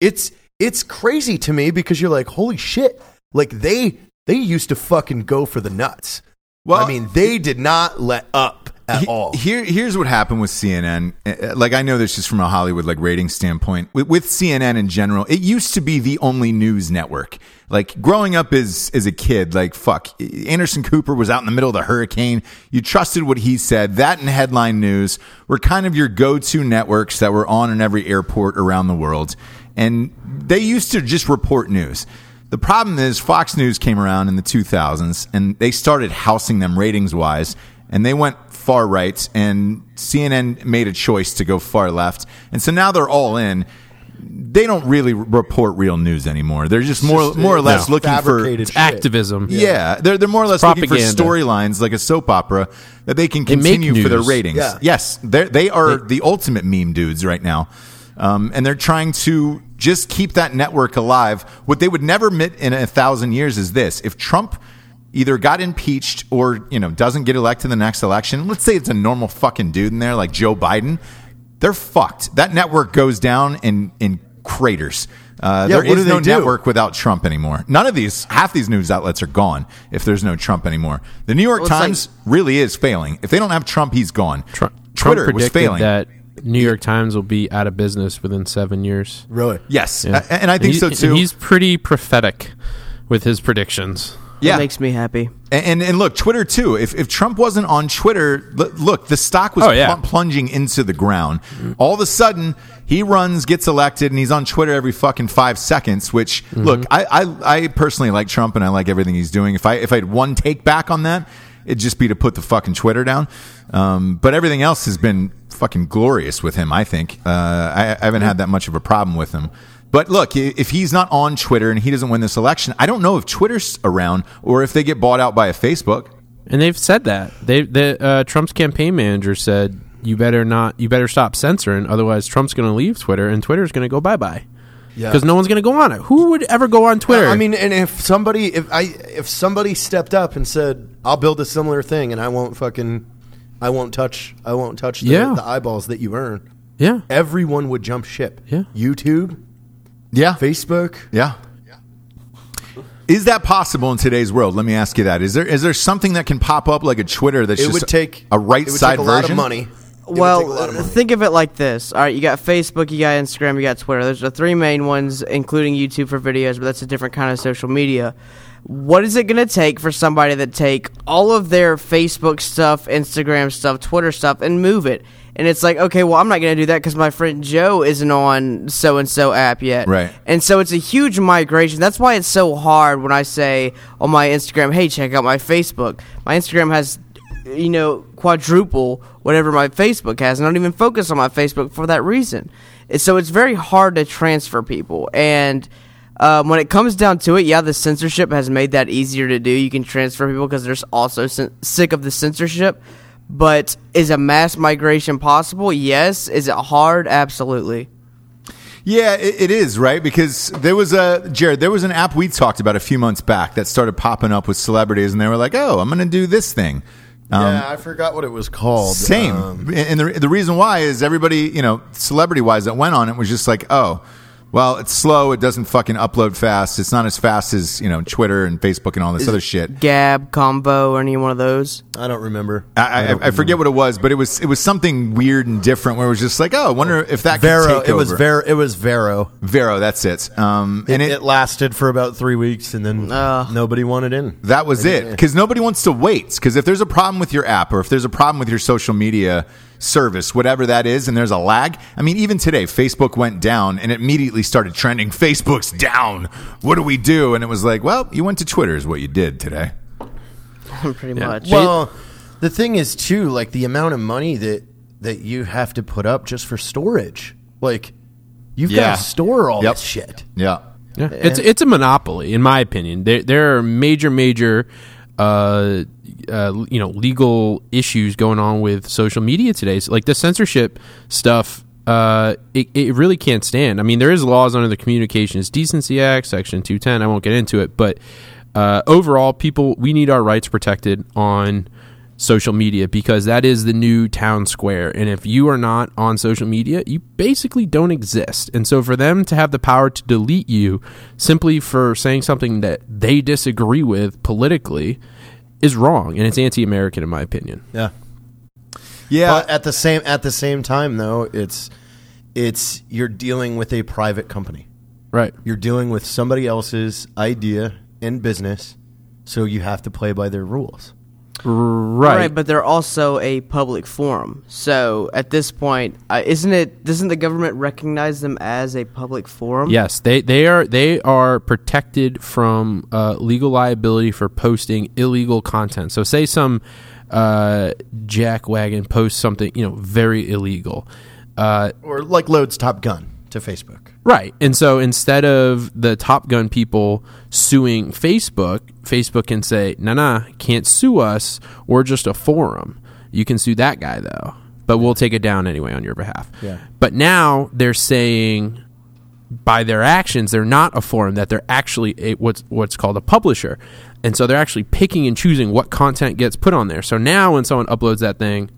it's it's crazy to me because you're like, holy shit. Like they they used to fucking go for the nuts. Well- I mean, they did not let up at He- all. Here, here's what happened with CNN. Uh, Like I know this just from a Hollywood like rating standpoint. With, with CNN in general, it used to be the only news network. Like growing up as as a kid, like fuck, Anderson Cooper was out in the middle of the hurricane. You trusted what he said. That and headline news were kind of your go to networks that were on in every airport around the world, and they used to just report news. The problem is Fox News came around in the 2000s and they started housing them ratings wise and they went far right and CNN made a choice to go far left. And so now they're all in. They don't really report real news anymore. They're just more just- more or less No. looking for Fabricated shit. Activism. yeah, they're they're more or less looking for storylines like a soap opera that they can They continue for their ratings. Yeah. Yes, they they are the ultimate meme dudes right now, um, and they're trying to just keep that network alive. What they would never admit in a thousand years is this: if Trump either got impeached or you know doesn't get elected in the next election, let's say it's a normal fucking dude in there like Joe Biden, they're fucked. That network goes down in in craters. Uh, Yeah, there what is do they no do? network without Trump anymore. None of these, half these news outlets are gone if there's no Trump anymore. The New York Well, it's like- Times really is failing. If they don't have Trump, he's gone. Trump, Twitter Trump was predicted failing. that New York Times will be out of business within seven years. Really? yes, Yeah. A- and I think he- so too. he's pretty prophetic with his predictions. Yeah, That makes me happy. And, and and look, Twitter too. If if Trump wasn't on Twitter, l- look, the stock was Oh, yeah. pl- plunging into the ground. All of a sudden, he runs, gets elected, and he's on Twitter every fucking five seconds. Which look, I, I I personally like Trump and I like everything he's doing. If I if I had one take back on that. it'd just be to put the fucking Twitter down. Um, but everything else has been fucking glorious with him. I think uh, I, I haven't had that much of a problem with him. But look, if he's not on Twitter and he doesn't win this election, I don't know if Twitter's around or if they get bought out by a Facebook. And they've said that. They the uh, Trump's campaign manager said you better not you better stop censoring otherwise Trump's going to leave Twitter and Twitter's going to go bye-bye. Yeah. Because no one's going to go on it. Who would ever go on Twitter? I mean, and if somebody, if I, if somebody stepped up and said, "I'll build a similar thing, and I won't fucking, I won't touch, I won't touch the, Yeah. the eyeballs that you earn," yeah. everyone would jump ship. Yeah. YouTube, Yeah, Facebook. Yeah. Is that possible in today's world? Let me ask you that. Is there is there something that can pop up like a Twitter that's It just would take a right it would side take a lot version? of money. It would well, take a lot of money. think of it like this. All right, you got Facebook, you got Instagram, you got Twitter. There's the three main ones, including YouTube for videos, but that's a different kind of social media. What is it going to take for somebody to take all of their Facebook stuff, Instagram stuff, Twitter stuff, and move it? And it's like, okay, well, I'm not going to do that because my friend Joe isn't on so and so app yet. Right. And so it's a huge migration. That's why it's so hard when I say on my Instagram, hey, check out my Facebook. My Instagram has, you know, quadruple whatever my Facebook has. And I don't even focus on my Facebook for that reason. So it's very hard to transfer people. And um, when it comes down to it, yeah, the censorship has made that easier to do. You can transfer people because they're also cen- sick of the censorship. But is a mass migration possible? Yes. Is it hard? Absolutely. Yeah, it, it is right because there was a Jarred. There was an app we talked about a few months back that started popping up with celebrities, and they were like, "Oh, I'm going to do this thing." Um, yeah, I forgot what it was called. Same, Um, and the the reason why is everybody, you know, celebrity wise, that went on it was just like, oh, well, it's slow. It doesn't fucking upload fast. It's not as fast as you know Twitter and Facebook and all this other shit. Gab, Combo, or any one of those? I don't remember. I, I, I forget what it was, but it was it was something weird and different. Where it was just like, oh, I wonder if that Vero. It was. Vero. It was Vero. Vero, that's it. Um, And and it, it, lasted for about three weeks, and then Ugh. nobody wanted in. that was it. Because nobody wants to wait. Because if there's a problem with your app or if there's a problem with your social media service, whatever that is, and there's a lag. I mean, even today, Facebook went down and it immediately started trending. Facebook's down. What do we do? And it was like, well, you went to Twitter, is what you did today. <laughs> Pretty much. Well, the thing is too, like the amount of money that that you have to put up just for storage. Like you've Yeah. got to store all Yep. this shit. Yeah. Yeah. It's it's a monopoly, in my opinion. There there are major major, uh, uh, you know, legal issues going on with social media today. So, like the censorship stuff, uh, it it really can't stand. I mean, there is laws under the Communications Decency Act, Section two ten. I won't get into it, but uh, overall, people we need our rights protected on social media because that is the new town square. And if you are not on social media, you basically don't exist. And so for them to have the power to delete you simply for saying something that they disagree with politically is wrong and it's anti-American in my opinion. Yeah. Yeah. But at the same at the same time though, it's it's you're dealing with a private company. Right. You're dealing with somebody else's idea and business, so you have to play by their rules. Right. but they're also a public forum. So at this point, uh, isn't it? Doesn't the government recognize them as a public forum? Yes, they they are they are protected from uh, legal liability for posting illegal content. So, say some uh, jackwagon posts something you know very illegal, uh, Or like loads Top Gun to Facebook. Right? And so instead of the Top Gun people suing Facebook, Facebook can say, "Nah, nah, can't sue us. We're just a forum. You can sue that guy though, but we'll take it down anyway on your behalf." Yeah. But now they're saying by their actions, they're not a forum; that they're actually a, what's what's called a publisher, and so they're actually picking and choosing what content gets put on there. So now, when someone uploads that thing,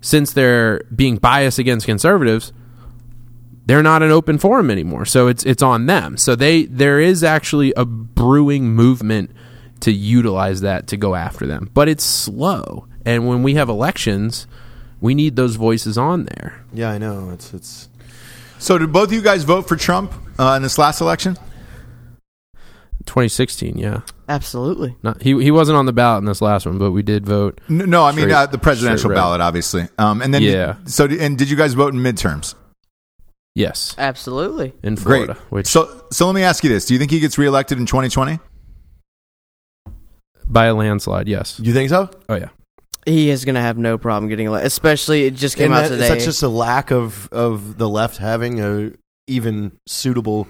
since they're being biased against conservatives, they're not an open forum anymore. So it's it's on them. So they there is actually a brewing movement to utilize that to go after them, but it's slow. And when we have elections, we need those voices on there. Yeah, I know. It's it's so did both of you guys vote for Trump uh, in this last election? 2016, yeah. absolutely. Not, he he wasn't on the ballot in this last one, but we did vote. N- No, I mean Straight- uh, the presidential ballot, obviously. Um, and then Yeah. So and did you guys vote in midterms? Yes, Absolutely. in Great. Florida. Which So so let me ask you this: Do you think he gets reelected in 2020? by a landslide. Yes. You think so? Oh yeah. He is going to have no problem getting elected. Especially, it just came And out that, is today. that just a lack of of the left having a even suitable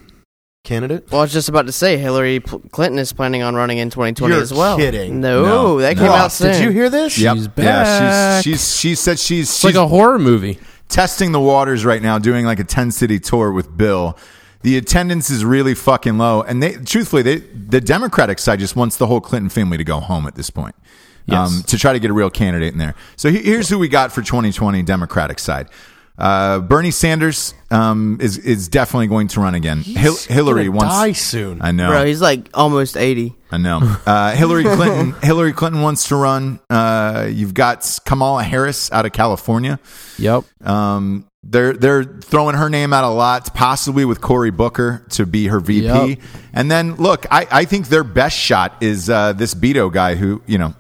candidate? well, I was just about to say Hillary P- Clinton is planning on running in 2020 You're as well. kidding. No, No, that no. came out soon. did you hear this? Yep. She's Yeah, back. she's, she's she said she's she's like a horror movie. Testing the waters right now, doing like a ten city tour with Bill. The attendance is really fucking low, and they truthfully, they the Democratic side just wants the whole Clinton family to go home at this point. Um, to try to get a real candidate in there. So he- here's who we got for 2020 Democratic side. Uh, Bernie Sanders um, is is definitely going to run again. Hil- Hillary Gonna wants. die soon. I know. Bro, he's like almost 80. I know. Uh, Hillary <laughs> Clinton. Hillary Clinton wants to run. Uh, you've got Kamala Harris out of California. Yep. Um, they're they're throwing her name out a lot, possibly with Cory Booker to be her VP. Yep. And then look, I, I think their best shot is uh, this Beto guy who you know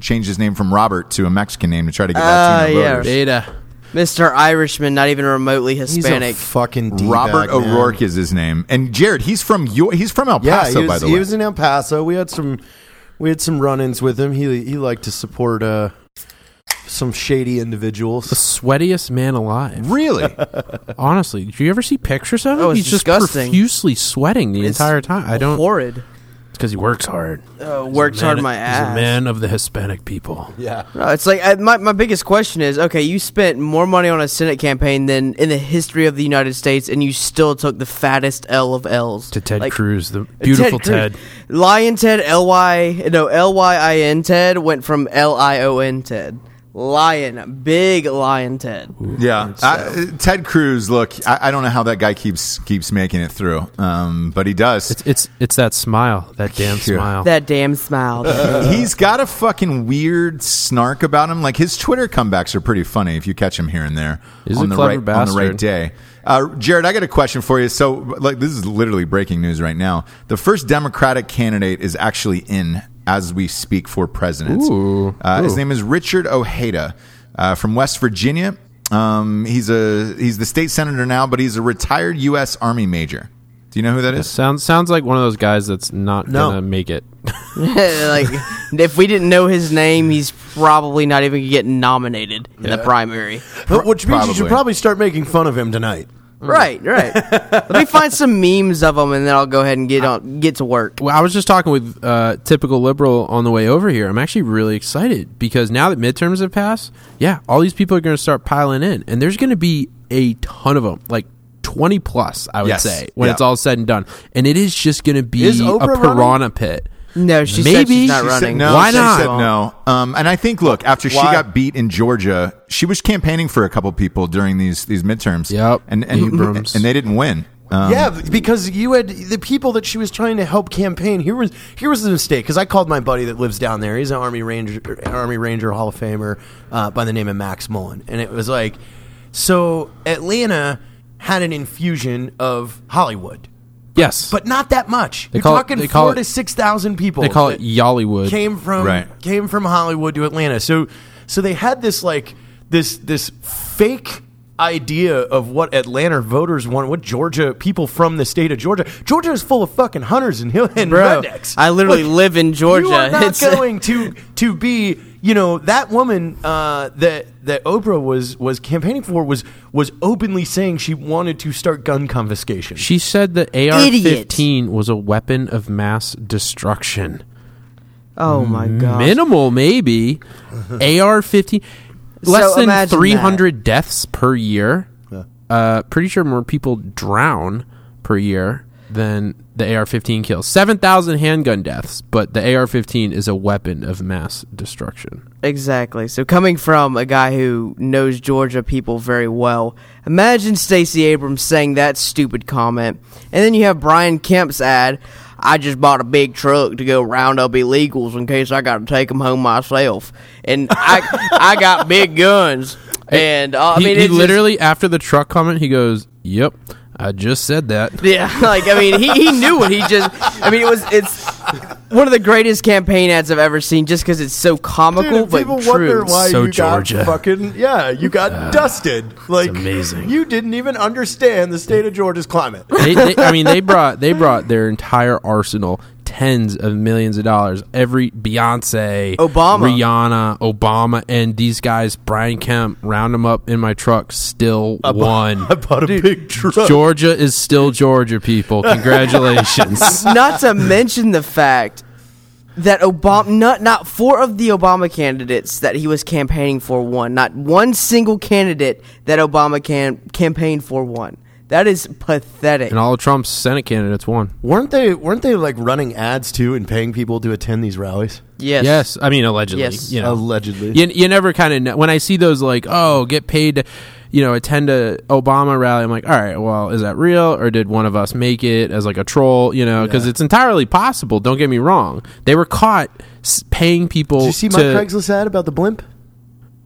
changed his name from Robert to a Mexican name to try to get Latino Ah, yeah. voters. Beta. Mr. Irishman, not even remotely He's Hispanic. a fucking D-bag, Robert man. O'Rourke is his name, and Jarred, he's from your, he's from El Yeah, Paso, he was, by the way. he was in El Paso. We had some we had some run-ins with him. He he liked to support uh, some shady individuals. The sweatiest man alive. really? <laughs> Honestly, do you ever see pictures of him? Oh, it's He's just profusely sweating the It's entire time. I don't. Horrid. It's because he works hard. Uh, works hard my ass. He's a man of the Hispanic people. Yeah. No, it's like uh, my my biggest question is okay. You spent more money on a Senate campaign than in the history of the United States, and you still took the fattest L of L's To Ted Like, Cruz, the beautiful Cruz. Ted. Lion Ted, L Y no L Y I N Ted went from L I O N Ted. Lion, big Lion Ted. Yeah, I, Ted Cruz. Look, I, I don't know how that guy keeps keeps making it through, um, but he does. It's it's it's that smile, that damn <laughs> Yeah. smile. That damn smile. <laughs> He's got a fucking weird snark about him. Like his Twitter comebacks are pretty funny if you catch him here and there He's on a the clever right on the right day. Uh, Jarred, I got a question for you. So, like, this is literally breaking news right now. The first Democratic candidate is actually in as we speak for president. Ooh. Uh, His name is Richard Ojeda uh, from West Virginia. Um, he's a he's the state senator now, but he's a retired U.S. Army major. Do you know who that is? Sounds sounds like one of those guys that's not No. gonna make it. <laughs> like if we didn't know his name, he's probably not even gonna get nominated in the primary. But which means you should Probably. probably start making fun of him tonight. Right, right. <laughs> Let me find some memes of them, and then I'll go ahead and get on get to work. Well, I was just talking with uh, typical liberal on the way over here. I'm actually really excited because now that midterms have passed, yeah, all these people are going to start piling in, and there's going to be a ton of them, like 20 plus, I would Yes. say, when Yeah. it's all said and done. And it is just going to be Is a Oprah piranha running? pit. No, she said Maybe she's not she She said running. no. Why she not? Said no. Um, and I think, look, after she Why? got beat in Georgia, she was campaigning for a couple people during these these midterms. Yep. and and, Abrams. and they didn't win. Um, yeah, because you had the people that she was trying to help campaign. Here was here was the mistake because I called my buddy that lives down there. He's an Army Ranger, Army Ranger Hall of Famer uh, by the name of Max Mullen, and it was like, so Atlanta had an infusion of Hollywood, Yes. but not that much. They You're call it- talking they call four it- to six thousand people. they call it that Y'allywood. Came from Right. came from Hollywood to Atlanta. So so they had this like this this fake idea of what Atlanta voters want, what Georgia people from the state of Georgia. Georgia is full of fucking hunters and hill <laughs> and Bro, rednecks. I literally Like, live in Georgia. You are not It's- going to to be, you know, that woman uh, that that Oprah was was campaigning for was was openly saying she wanted to start gun confiscation. she said that AR-15 was a weapon of mass destruction. oh my god. Minimal, maybe. <laughs> AR-15, less So than imagine 300 deaths per year. Uh, pretty sure more people drown per year than the AR-15 kills. 7,000 handgun deaths, but the AR-15 is a weapon of mass destruction. Exactly. So coming from a guy who knows Georgia people very well, imagine Stacey Abrams saying that stupid comment, and then you have Brian Kemp's ad. I just bought a big truck to go round up illegals in case I got to take them home myself, and I I got big guns. <laughs> And uh, I he, mean, he it's just- literally after the truck comment, he goes, "Yep, I just said that." <laughs> Yeah, like I mean, he, he knew it. He just, I mean, it was it's one of the greatest campaign ads I've ever seen, just because it's so comical Dude, but people true. wonder why So you Georgia. got fucking yeah, you got dusted. Like amazing. You didn't even understand the state of Georgia's climate. they, they, I mean, they <laughs> brought they brought their entire arsenal tens of millions of dollars. Every Beyonce, Obama. Rihanna, Obama, and these guys, Brian Kemp, round them up in my truck, still won. <laughs> I bought a big truck. Georgia is still Georgia, people. <laughs> Congratulations. not to mention the fact that Obama, not not four of the Obama candidates that he was campaigning for won. Not one single candidate that Obama can campaigned for won. That is pathetic. and all of Trump's Senate candidates won. Weren't they? Weren't they like running ads too and paying people to attend these rallies? yes. Yes, I mean allegedly. Yes. You know, Allegedly. you, you never kind of know when I see those like oh get paid to you know attend a Obama rally. I'm like all right, well is that real or did one of us make it as like a troll? You know, because it's entirely possible. Don't get me wrong. They were caught paying people. Did you see to, my Craigslist ad about the blimp?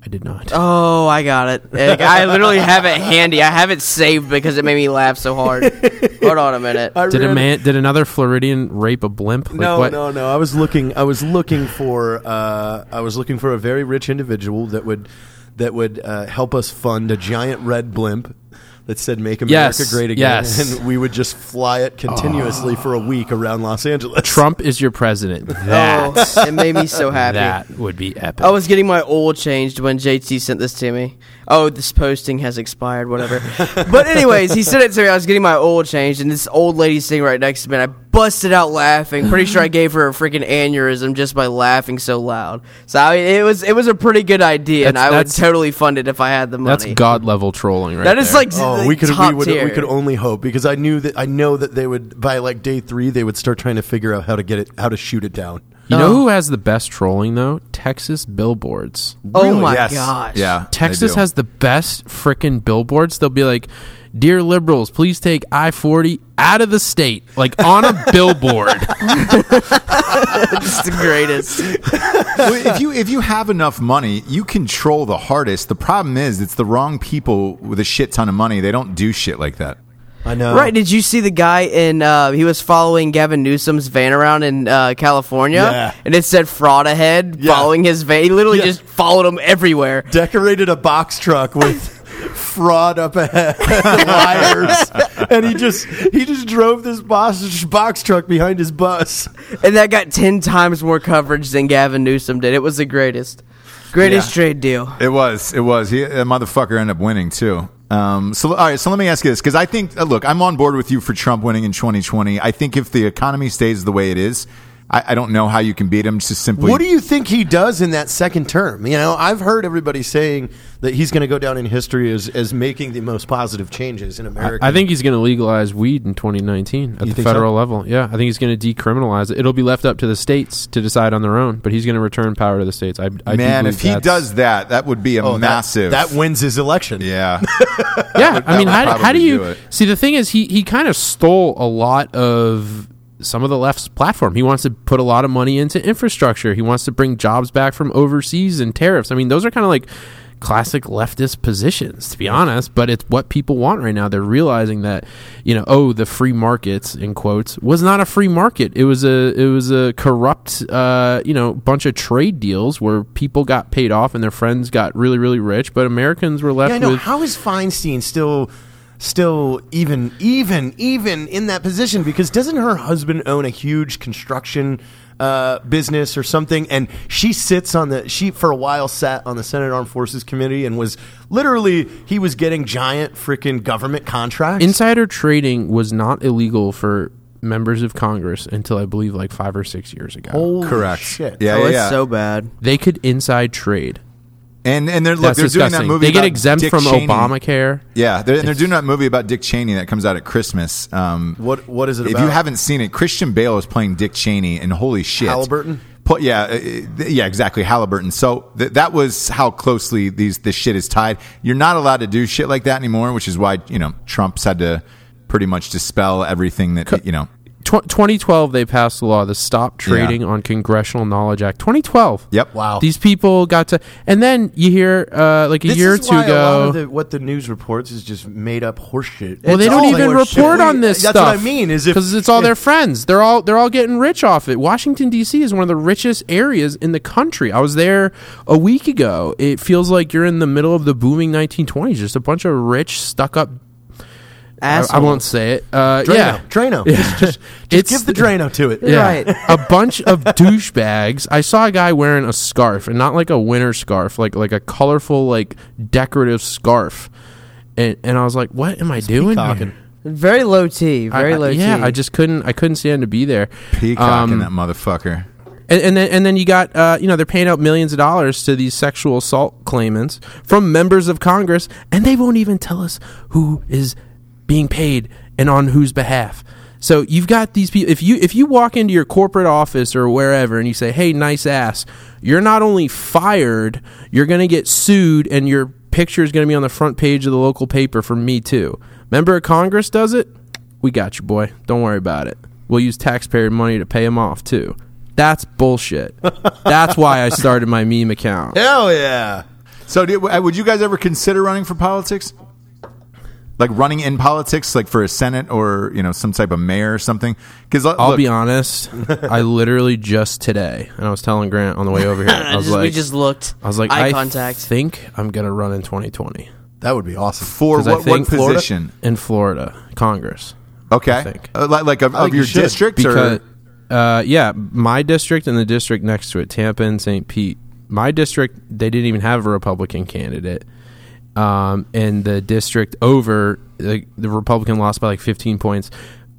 I did not. Oh, I got it. <laughs> Like, I literally have it handy. I have it saved because it made me laugh so hard. <laughs> Hold on a minute. I Did a ran- man? Did another Floridian rape a blimp? Like no, what? no, no. I was looking. I was looking for. Uh, I was looking for a very rich individual that would that would uh, help us fund a giant red blimp that said "Make America Yes, Great Again," yes. <laughs> and we would just fly it ah. continuously for a week around Los Angeles. Trump is your president. <laughs> That Oh, it made me so happy. that would be epic. I was getting my oil changed when JT sent this to me. Oh, this posting has expired, whatever. but anyways, he said it to me. I was getting my oil changed, and this old lady sitting right next to me, and I busted out laughing. Pretty sure I gave her a freaking aneurysm just by laughing so loud. So I mean, it was it was a pretty good idea, and I would that's- totally fund it if I had the money. That's god level trolling, right? That is there. like Oh, the we could top we would tier. we could only hope because I knew that I know that they would by like day three they would start trying to figure out how to get it how to shoot it down. You know oh. who has the best trolling though? Texas billboards. Oh my Yes. gosh! Yeah. Texas do. has the best freaking billboards. They'll be like, "Dear liberals, please take I forty out of the state," like on a <laughs> billboard. <laughs> it's the greatest. Well, if you if you have enough money, you control the hardest. The problem is, it's the wrong people with a shit ton of money. They don't do shit like that. I know. Right? Did you see the guy in? Uh, he was following Gavin Newsom's van around in uh, California, Yeah. and it said "fraud ahead." Yeah. Following his van, he literally Yeah. just followed him everywhere. Decorated a box truck with <laughs> fraud up ahead, <laughs> liars, and he just he just drove this box box truck behind his bus. And that got ten times more coverage than Gavin Newsom did. It was the greatest, greatest Yeah. trade deal. It was. It was. He, that motherfucker ended up winning too. Um, so all right. So let me ask you this because I think uh, look, I'm on board with you for Trump winning in 2020. I think if the economy stays the way it is, I, I don't know how you can beat him. Just simply. What do you think he does in that second term? You know, I've heard everybody saying that he's going to go down in history as, as making the most positive changes in America. I think he's going to legalize weed in 2019 at You the federal so? level. Yeah, I think he's going to decriminalize it. It'll be left up to the states to decide on their own, but he's going to return power to the states. I, I Man, if he does that, that would be a Oh, massive. That, wins his election. Yeah. <laughs> yeah. <laughs> I mean, how, how do you do see? The thing is, he he kind of stole a lot of some of the left's platform. He wants to put a lot of money into infrastructure. He wants to bring jobs back from overseas and tariffs. I mean, those are kind of like classic leftist positions to be honest but it's what people want right now they're realizing that you know oh the free markets in quotes was not a free market it was a it was a corrupt uh you know bunch of trade deals where people got paid off and their friends got really really rich but americans were left Yeah, I know. with How is Feinstein still still even even even in that position? Because doesn't her husband own a huge construction uh, business or something? And she sits on the she for a while sat on the Senate Armed Forces Committee and was literally he was getting giant freaking government contracts. Insider trading was not illegal for members of Congress until I believe like five or six years ago. Holy Correct. Shit. Yeah, oh, yeah, it's yeah. so bad. They could inside trade. And and they're look, That's they're doing that movie. they get about exempt Dick from Cheney. Obamacare. Yeah, they're, and they're doing that movie about Dick Cheney that comes out at Christmas. Um, What what is it if about? you haven't seen it, Christian Bale is playing Dick Cheney, and holy shit, Halliburton? Pu- yeah, uh, uh, yeah, exactly, Halliburton. So th- that was how closely these this shit is tied. You're not allowed to do shit like that anymore, which is why you know Trump's had to pretty much dispel everything that you know. Tw- 2012, they passed a law, the Stop Trading on Congressional Knowledge Act. 2012. Yep. Wow. These people got to, and then you hear uh, like a This year or is two why a lot ago. of the, what the news reports is just made up horseshit. Well, they don't even horseshit. report on this That's stuff. what I mean. Is if because it's all their friends. They're all they're all getting rich off it. Washington D.C. is one of the richest areas in the country. I was there a week ago. It feels like you're in the middle of the booming 1920s. Just a bunch of rich, stuck up I, I won't say it. Uh, Drano. yeah, Drano. Yeah. Just, just, just It's give the the- Drano to it. Yeah. Right. a bunch of douchebags. I saw a guy wearing a scarf, and not like a winter scarf, like like a colorful, like decorative scarf. And and I was like, "What am I doing?" peacocking. Very low T. Very I- I- low Yeah, T. I just couldn't. I couldn't stand to be there. Peacocking Um, that motherfucker. And, and then and then you got uh, you know they're paying out millions of dollars to these sexual assault claimants from members of Congress, and they won't even tell us who is being paid and on whose behalf. So you've got these people. If you if you walk into your corporate office or wherever and you say, "Hey, nice ass," you're not only fired, you're going to get sued, and your picture is going to be on the front page of the local paper for Me Too. Member of Congress does it. We got you, boy. Don't worry about it. We'll use taxpayer money to pay him off too. That's bullshit. That's why I started my meme account. Hell yeah. So, did, uh, would you guys ever consider running for politics? Like running in politics, like for a senate or you know some type of mayor or something? Because I'll be honest. <laughs> I literally just today, and I was telling Grant on the way over here. I <laughs> was Just- like, we just looked. I was like, eye I contact. think I'm gonna run in 2020 That would be awesome. for 'Cause I what, what think Florida- position? in Florida Congress. Okay, think. Uh, like, like of, of your should, district because or uh, yeah, my district and the district next to it, Tampa and St. Pete. My district, they didn't even have a Republican candidate, um, and the district over the, the Republican lost by like 15 points,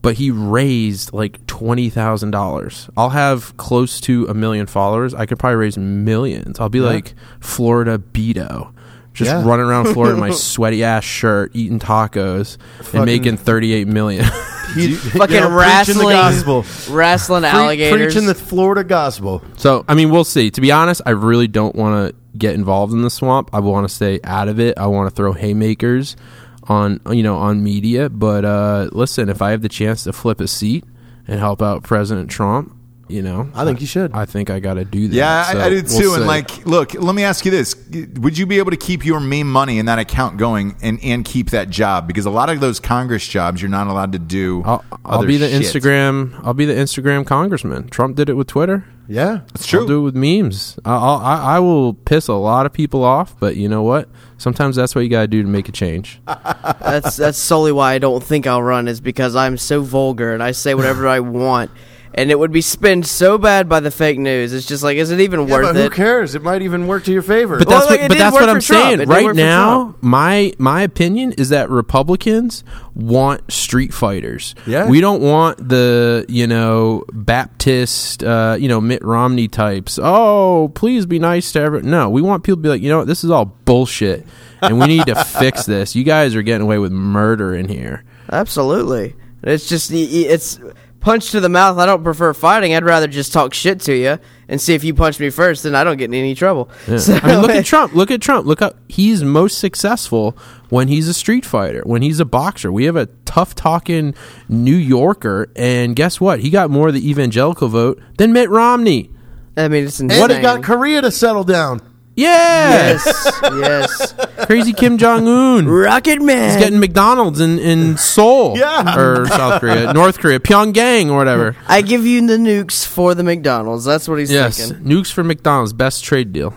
but he raised like twenty thousand dollars. I'll have close to a million followers. I could probably raise millions. I'll be like Florida Beto. Just Yeah. running around Florida in my <laughs> sweaty ass shirt, eating tacos, and making thirty-eight million. <laughs> He, Fucking you know, preaching the wrestling, gospel. wrestling Pre- alligators. preaching the Florida gospel. So, I mean, we'll see. To be honest, I really don't want to get involved in the swamp. I want to stay out of it. I want to throw haymakers on, you know, on media. But uh, listen, if I have the chance to flip a seat and help out President Trump, you know, I think you should. I think I got to do that. yeah, So, I, I did we'll too. and see. like, look, let me ask you this: Would you be able to keep your meme money in that account going and and keep that job? Because a lot of those Congress jobs, you're not allowed to do. I'll, I'll be the shit. Instagram. I'll be the Instagram congressman. Trump did it with Twitter. Yeah. It's true. I'll do it with memes. I- I'll, I, I will piss a lot of people off, but you know what? Sometimes that's what you got to do to make a change. <laughs> that's that's solely why I don't think I'll run is because I'm so vulgar and I say whatever I want, and it would be spun so bad by the fake news. It's just like, is it even Yeah, worth but who it? cares? It might even work to your favor. But Well, that's like, what, it but that's what I'm for Trump. saying. It Right now, my my opinion is that Republicans want street fighters. Yeah. we don't want the you know Baptist, uh, you know Mitt Romney types. Oh, please be nice to everyone. No, we want people to be like, you know, what, this is all bullshit, and we need to <laughs> fix this. You guys are getting away with murder in here. Absolutely. It's just y- y- it's punch to the mouth. I don't prefer fighting. I'd rather just talk shit to you and see if you punch me first. Then I don't get in any trouble. So, I mean, look at Trump. Look at Trump. Look how he's most successful when he's a street fighter, when he's a boxer. We have a tough talking New Yorker, and guess what? He got more of the evangelical vote than Mitt Romney. I mean, it's insane. and he got Korea to settle down. Yes, yes. crazy Kim Jong Un. Rocket Man. He's getting McDonald's in, in Seoul, <laughs> Yeah. or South Korea, North Korea, Pyongyang, or whatever. I give you the nukes for the McDonald's. That's what he's Yes, thinking. nukes for McDonald's, best trade deal.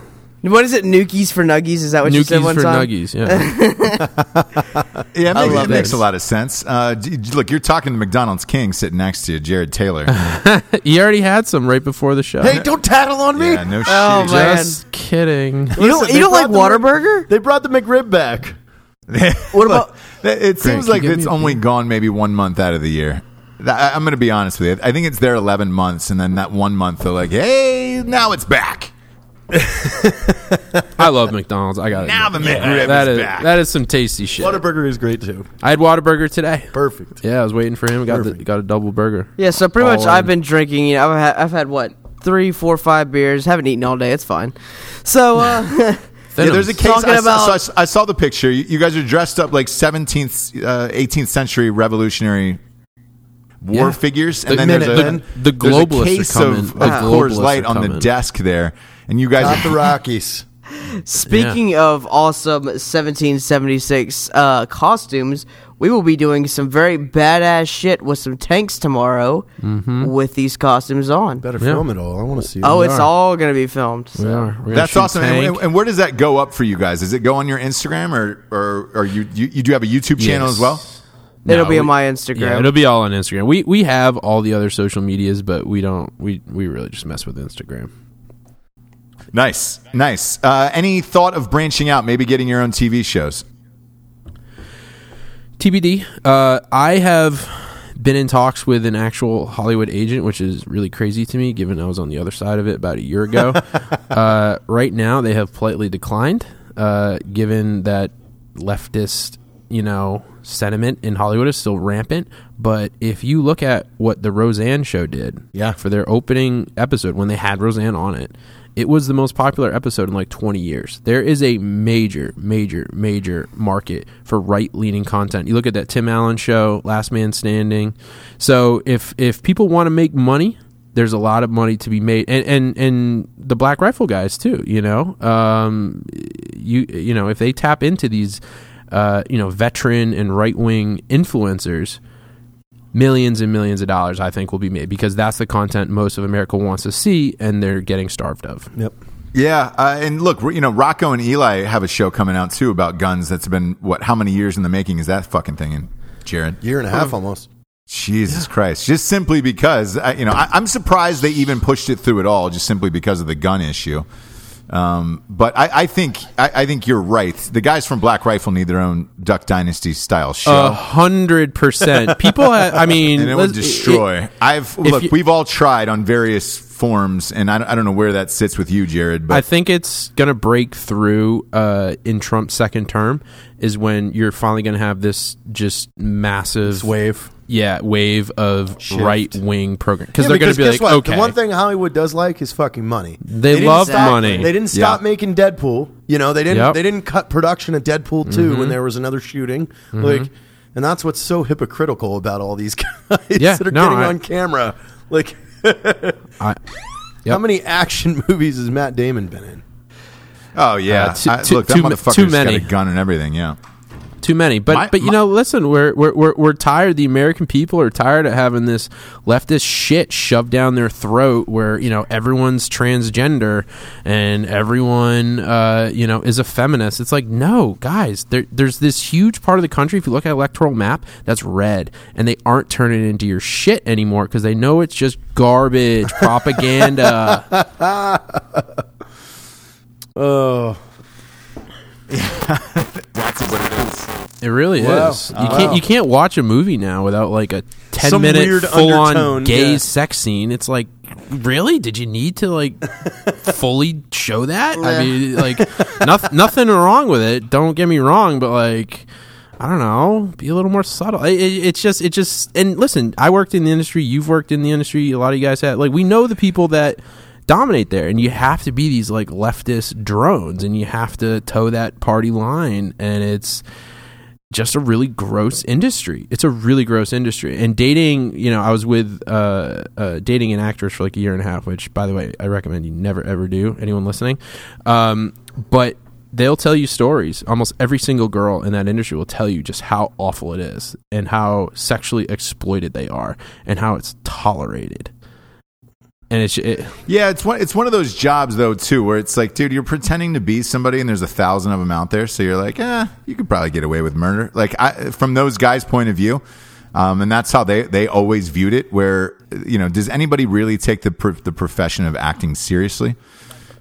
What is it? Nukies for nuggies? Is that what you said Nukies one for time? nuggies. Yeah, <laughs> Yeah, it, I makes, love it makes it. a lot of sense. Uh, d- look, you're talking to McDonald's King sitting next to you, Jarred Taylor. <laughs> he already had some right before the show. Hey, don't tattle on me. yeah, no shit. Oh, man. Just kidding. You don't, Listen, you don't like brought the- Whataburger? They brought the McRib back. <laughs> What about? It seems you like give me it's a only gone maybe one month out of the year. Th- I- I'm going to be honest with you. I think it's there 11 months, and then that one month they're like, "Hey, now it's back. I love McDonald's. I got it. Now the McRib that is is back." that is some tasty shit. Whataburger is great too. I had Whataburger today. Perfect. Yeah, I was waiting for him. Got the, got a double burger. Yeah, so pretty All much I've been drinking. You know, I've had, I've had what three, four, five beers. Haven't eaten all day. It's fine. So uh, <laughs> <laughs> yeah, there's a case. Talking I, about- saw, I saw- I saw the picture. You, you guys are dressed up like 17th, uh, 18th century revolutionary war Yeah. figures, and The then there's a, Minutemen. The there's a are case coming. of, The of Coors Light are on the desk there, and you guys Not are the Rockies. <laughs> speaking of awesome 1776 uh, costumes, we will be doing some very badass shit with some tanks tomorrow with these costumes on. Better Yeah. film it all. I want to see. Oh, it's are. all gonna be filmed. We so. are. We're That's awesome. And, and- and where does that go up for you guys? Does it go on your Instagram or or, or you, you you do have a YouTube channel Yes. as well? It'll No, be on my Instagram. Yeah, it'll be all on Instagram. We we have all the other social medias, but we don't. We we really just mess with Instagram. Nice, nice. Uh, any thought of branching out, maybe getting your own TV shows? TBD. Uh, I have been in talks with an actual Hollywood agent, which is really crazy to me, given I was on the other side of it about a year ago. <laughs> uh, right now, they have politely declined, uh, given that leftist, you know, sentiment in Hollywood is still rampant. But if you look at what the Roseanne show did, Yeah. for their opening episode when they had Roseanne on it. It was the most popular episode in like 20 years. There is a major, major, major market for right-leaning content. You look at that Tim Allen show, Last Man Standing. So if if people want to make money, there's a lot of money to be made, and and and the Black Rifle guys too. You know, um, you you know if they tap into these, uh, you know, veteran and right-wing influencers millions and millions of dollars I think will be made because that's the content most of America wants to see and they're getting starved of. Yep. Yeah, uh, and look, you know, Rocco and Eli have a show coming out too about guns. That's been what? How many years in the making is that fucking thing? In Jarred, Year and a half almost. Jesus Christ! Just simply because I, you know, I, I'm surprised they even pushed it through at all, just simply because of the gun issue. Um, but I, I think I, I think you're right. The guys from Black Rifle need their own Duck Dynasty style show. A hundred percent. People, ha- I <laughs> mean, and it would destroy. it- I've look. you- we've all tried on various forms, and I, don't- I don't know where that sits with you, Jarred. But I think it's going to break through uh, in Trump's second term is when you're finally going to have this just massive wave. Yeah, wave of right wing program because Yeah, they're going to be like, what? okay, The one thing Hollywood does like is fucking money. They didn't love stop- money. They didn't stop Yeah. making Deadpool. You know, they didn't. Yep. They didn't cut production of Deadpool 2 when there was another shooting. Like, and that's what's so hypocritical about all these <laughs> guys Yeah, that are no, getting I- on camera. Like, <laughs> I, how many action <laughs> movies has Matt Damon been in? oh yeah, Uh, too- I- too- look, that too ma- motherfucker's too got a gun and everything. Yeah. Too many. But My- but you my- know, listen, we're, we're we're we're tired. The American people are tired of having this leftist shit shoved down their throat, where you know everyone's transgender and everyone uh, you know is a feminist. It's like no, guys. There, there's this huge part of the country. If you look at electoral map, that's red, and they aren't turning it into your shit anymore because they know it's just garbage propaganda. <laughs> Oh, <laughs> That's what it is. It really Wow. is. You can't you can't watch a movie now without like a ten Some minute weird full on undertone, gay yeah. sex scene. It's like really? Did you need to like <laughs> fully show that? I mean, <laughs> like nothing nothing wrong with it. Don't get me wrong, but like. I don't know. Be a little more subtle. It, it, it's just, it just, and listen. I worked in the industry. You've worked in the industry. A lot of you guys have. Like, we know the people that dominate there, and you have to be these like leftist drones, and you have to toe that party line. And it's, just a really gross industry. It's a really gross industry. And dating, you know, I was with uh, uh, dating an actress for like a year and a half, which, by the way, I recommend you never ever do. Anyone listening, um, but they'll tell you stories. Almost every single girl in that industry will tell you just how awful it is and how sexually exploited they are and how it's tolerated. And it's it, Yeah, it's one. It's one of those jobs though too, where it's like, dude, you're pretending to be somebody, and there's a thousand of them out there. So you're like, eh, you could probably get away with murder. Like I, from those guys' point of view, um, and that's how they they always viewed it. Where you know, does anybody really take the pro- the profession of acting seriously?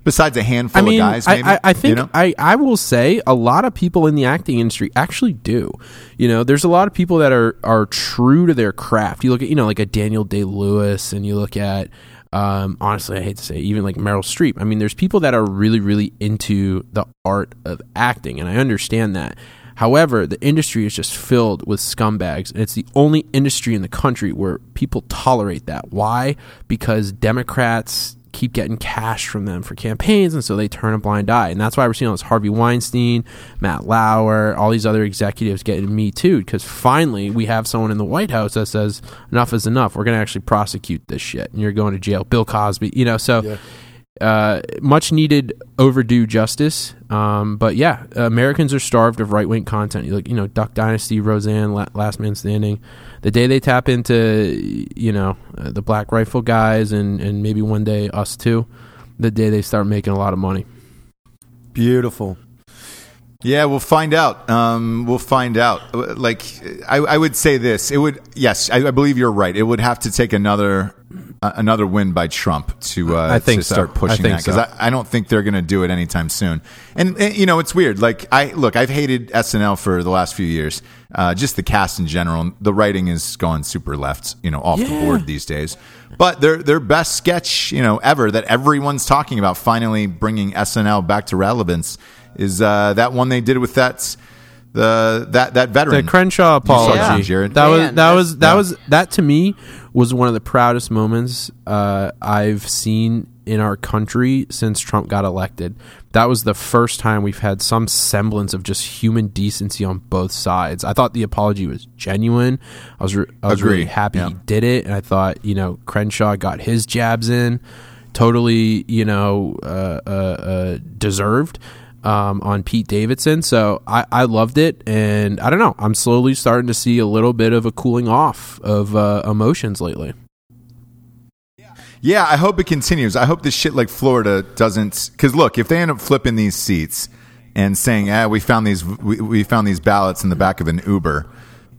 Besides a handful I mean, of guys, I, maybe. I, I think you know? I, I will say a lot of people in the acting industry actually do. You know, there's a lot of people that are are true to their craft. You look at you know like a Daniel Day Lewis, and you look at um, honestly, I hate to say, it, even like Meryl Streep. I mean, there's people that are really really into the art of acting, and I understand that. However, the industry is just filled with scumbags, and it's the only industry in the country where people tolerate that. Why? Because Democrats keep getting cash from them for campaigns, and so they turn a blind eye. And that's why we're seeing all this Harvey Weinstein, Matt Lauer, all these other executives getting me too, because finally we have someone in the White House that says enough is enough. We're going to actually prosecute this shit, and you're going to jail. Bill Cosby, you know, so. Uh, much needed overdue justice. Um, but yeah, Americans are starved of right wing content. You look, you know, Duck Dynasty, Roseanne, La- Last Man Standing. The day they tap into, you know, uh, the Black Rifle guys, and and maybe one day us too, the day they start making a lot of money. beautiful. Yeah, we'll find out. Um, we'll find out. Like, I, I would say this: it would. Yes, I, I believe you're right. It would have to take another uh, another win by Trump to uh, I think to so. start pushing that because so. I, I don't think they're going to do it anytime soon. And, and you know, it's weird. Like, I look, I've hated SNL for the last few years. Uh, just the cast in general. The writing is gone super left. You know, off the board these days. But their their best sketch, you know, ever that everyone's talking about, finally bringing SNL back to relevance, is uh, that one they did with that the that that veteran The Crenshaw saw that, apology. Jarred. That was that was that yeah. was that to me was one of the proudest moments uh, I've seen in our country since Trump got elected. That was the first time we've had some semblance of just human decency on both sides. I thought the apology was genuine. I was re- I was really Agree. happy Yeah. he did it, and I thought you know Crenshaw got his jabs in, totally you know uh, uh, uh, deserved um, on Pete Davidson. So I, I loved it, and I don't know. I'm slowly starting to see a little bit of a cooling off of uh, emotions lately. Yeah, I hope it continues. I hope this shit like Florida doesn't. Because look, if they end up flipping these seats and saying, "Ah, we found these, we, we found these ballots in the back of an Uber,"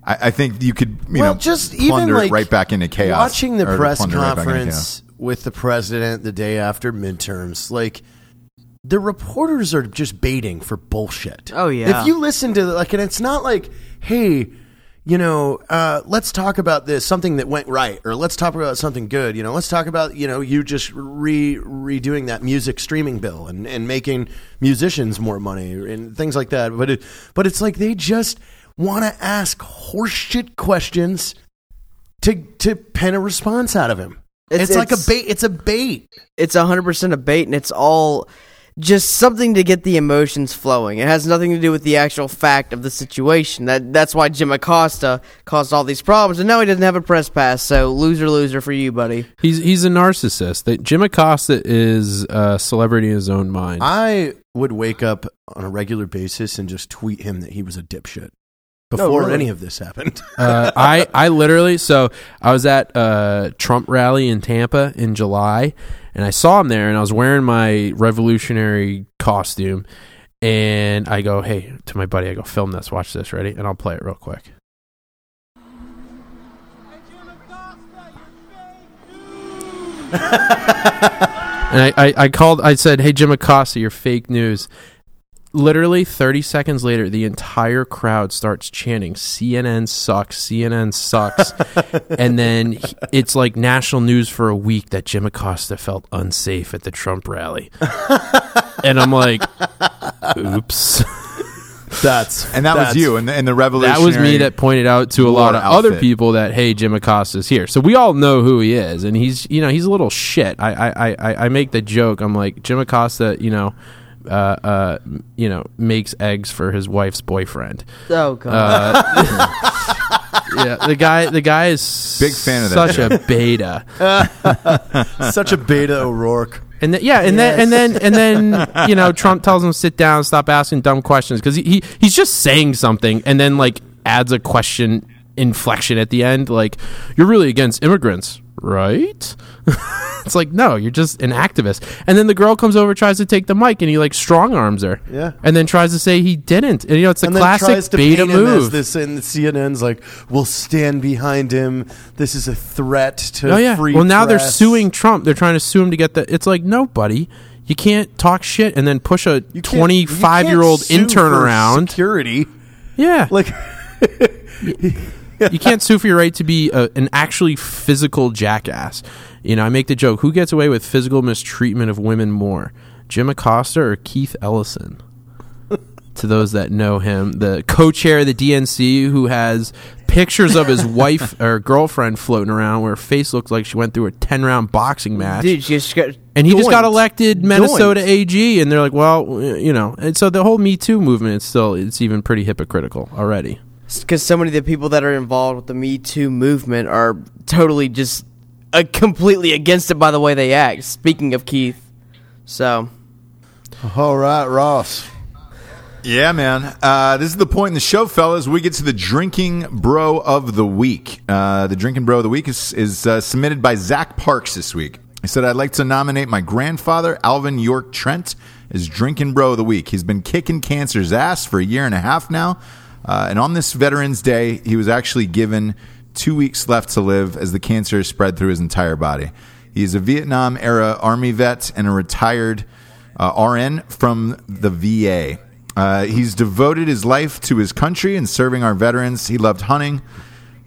I, I think you could, you well, know, just even like it right back into chaos. Watching the press plunder it right conference with the president the day after midterms, like the reporters are just baiting for bullshit. Oh, yeah. If you listen to like, and it's not like, hey. You know, uh, let's talk about this something that went right, or let's talk about something good. You know, let's talk about you know you just re redoing that music streaming bill and, and making musicians more money and things like that. But it, but it's like they just want to ask horseshit questions to to pen a response out of him. It's, It's- like a bait. It's a bait. it's 100% a bait and it's all just something to get the emotions flowing. It has nothing to do with the actual fact of the situation. That that's why Jim Acosta caused all these problems and now he doesn't have a press pass. So loser loser for you, buddy. He's he's a narcissist. That Jim Acosta is a celebrity in his own mind. I would wake up on a regular basis and just tweet him that he was a dipshit before really? any of this happened. <laughs> uh, I I literally so I was at a Trump rally in Tampa in July, and I saw him there, and I was wearing my revolutionary costume, and I go, hey, to my buddy, I go, film this, watch this, ready, and I'll play it real quick. <laughs> And I, I, I called. I said, "Hey, Jim Acosta, you're fake news." Literally 30 seconds later, the entire crowd starts chanting, "CNN sucks! CNN sucks!" <laughs> and then he- it's like national news for a week that Jim Acosta felt unsafe at the Trump rally, <laughs> and I'm like, "Oops." That's <laughs> And that was you, and the, and the That was me that pointed out to a lot of war other people that hey, Jim Acosta's here. So we all know who he is, and he's you know he's a little shit. I I I, I- I make the joke. I'm like Jim Acosta, you know, uh, uh, you know, makes eggs for his wife's boyfriend. Oh god. Uh, <laughs> yeah, the guy the guy is Big fan of that such a beta. <laughs> such a Beto O'Rourke. And th- yeah, and then and then and then <laughs> you know Trump tells him sit down, stop asking dumb questions because he, he he's just saying something and then like adds a question inflection at the end, like you're really against immigrants, right? <laughs> it's like no, you're just an activist. And then the girl comes over, tries to take the mic, and he like strong arms her, Yeah. and then tries to say he didn't. And you know it's a and classic beta paint him as move. this, and CNN's like, "We'll stand behind him. This is a threat to Oh yeah. free Well, now they're suing Trump. They're trying to sue him to get the. It's like no, buddy. You can't talk shit and then push a You can't- you can't twenty-five-year-old intern around. Security, Yeah, like <laughs> you can't sue for your right to be a, an actually physical jackass. You know, I make the joke: who gets away with physical mistreatment of women more, Jim Acosta or Keith Ellison? <laughs> to those that know him, the co-chair of the DNC who has pictures of his <laughs> wife or girlfriend floating around where her face looks like she went through a 10-round boxing match. Dude, just got And he just got elected Minnesota Doinked. AG, and they're like, well, you know, and so the whole Me Too movement is still it's even pretty hypocritical already. Because so many of the people that are involved with the Me Too movement are totally just uh, completely against it by the way they act. Speaking of Keith, so all right, Ross. Yeah, man. Uh, this is the point in the show, fellas. We get to the drinking bro of the week. Uh, the drinking bro of the week is, is uh, submitted by Zach Parks this week. He said, I'd like to nominate my grandfather, Alvin York Trent, as Drinking Bro of the Week. He's been kicking cancer's ass for a year and a half now. Uh, and on this Veterans Day, he was actually given two weeks left to live as the cancer spread through his entire body. He is a Vietnam era Army vet and a retired uh, RN from the VA. Uh, he's devoted his life to his country and serving our veterans. He loved hunting,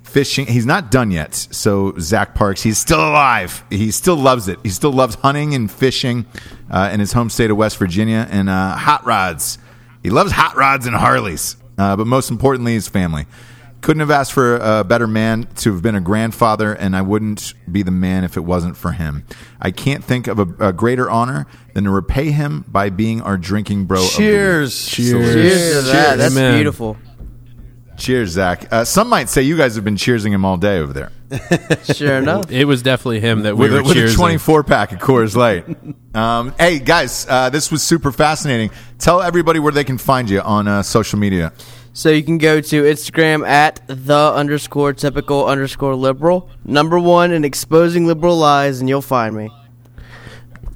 fishing. He's not done yet. So Zach Parks, he's still alive. He still loves it. He still loves hunting and fishing uh, in his home state of West Virginia and uh, hot rods. He loves hot rods and Harleys, uh, but most importantly, his family. Couldn't have asked for a better man to have been a grandfather, and I wouldn't be the man if it wasn't for him. I can't think of a, a greater honor than to repay him by being our drinking bro. of the week. Cheers. Cheers. Cheers to that. That's Amen. beautiful. Cheers, Zach. Uh, some might say you guys have been cheersing him all day over there <laughs> Sure enough. It was definitely him that we with, were a, with a 24 pack of Coors Light. um, hey, guys, uh, this was super fascinating. Tell everybody where they can find you on uh, social media. So you can go to Instagram at the underscore typical underscore liberal. Number one in exposing liberal lies, and you'll find me.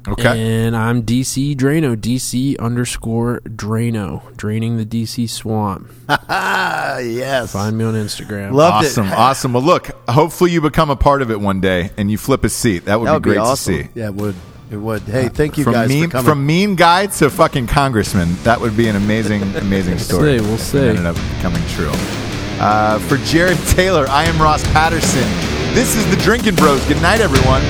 Okay. And I'm DC Draino, DC underscore Draino, draining the DC swamp. Ah, <laughs> yes. Find me on Instagram. Loved awesome, it. awesome. Well, look, hopefully you become a part of it one day and you flip a seat. That would That be would be great awesome. to see. Yeah, it would. It would. Hey, thank you from guys mean for coming. from mean guy to fucking congressman. That would be an amazing, <laughs> amazing story. we'll see, we'll see. It ended up becoming true. Uh, for Jarred Taylor, I am Ross Patterson. This is the Drinking Bros. Good night, everyone.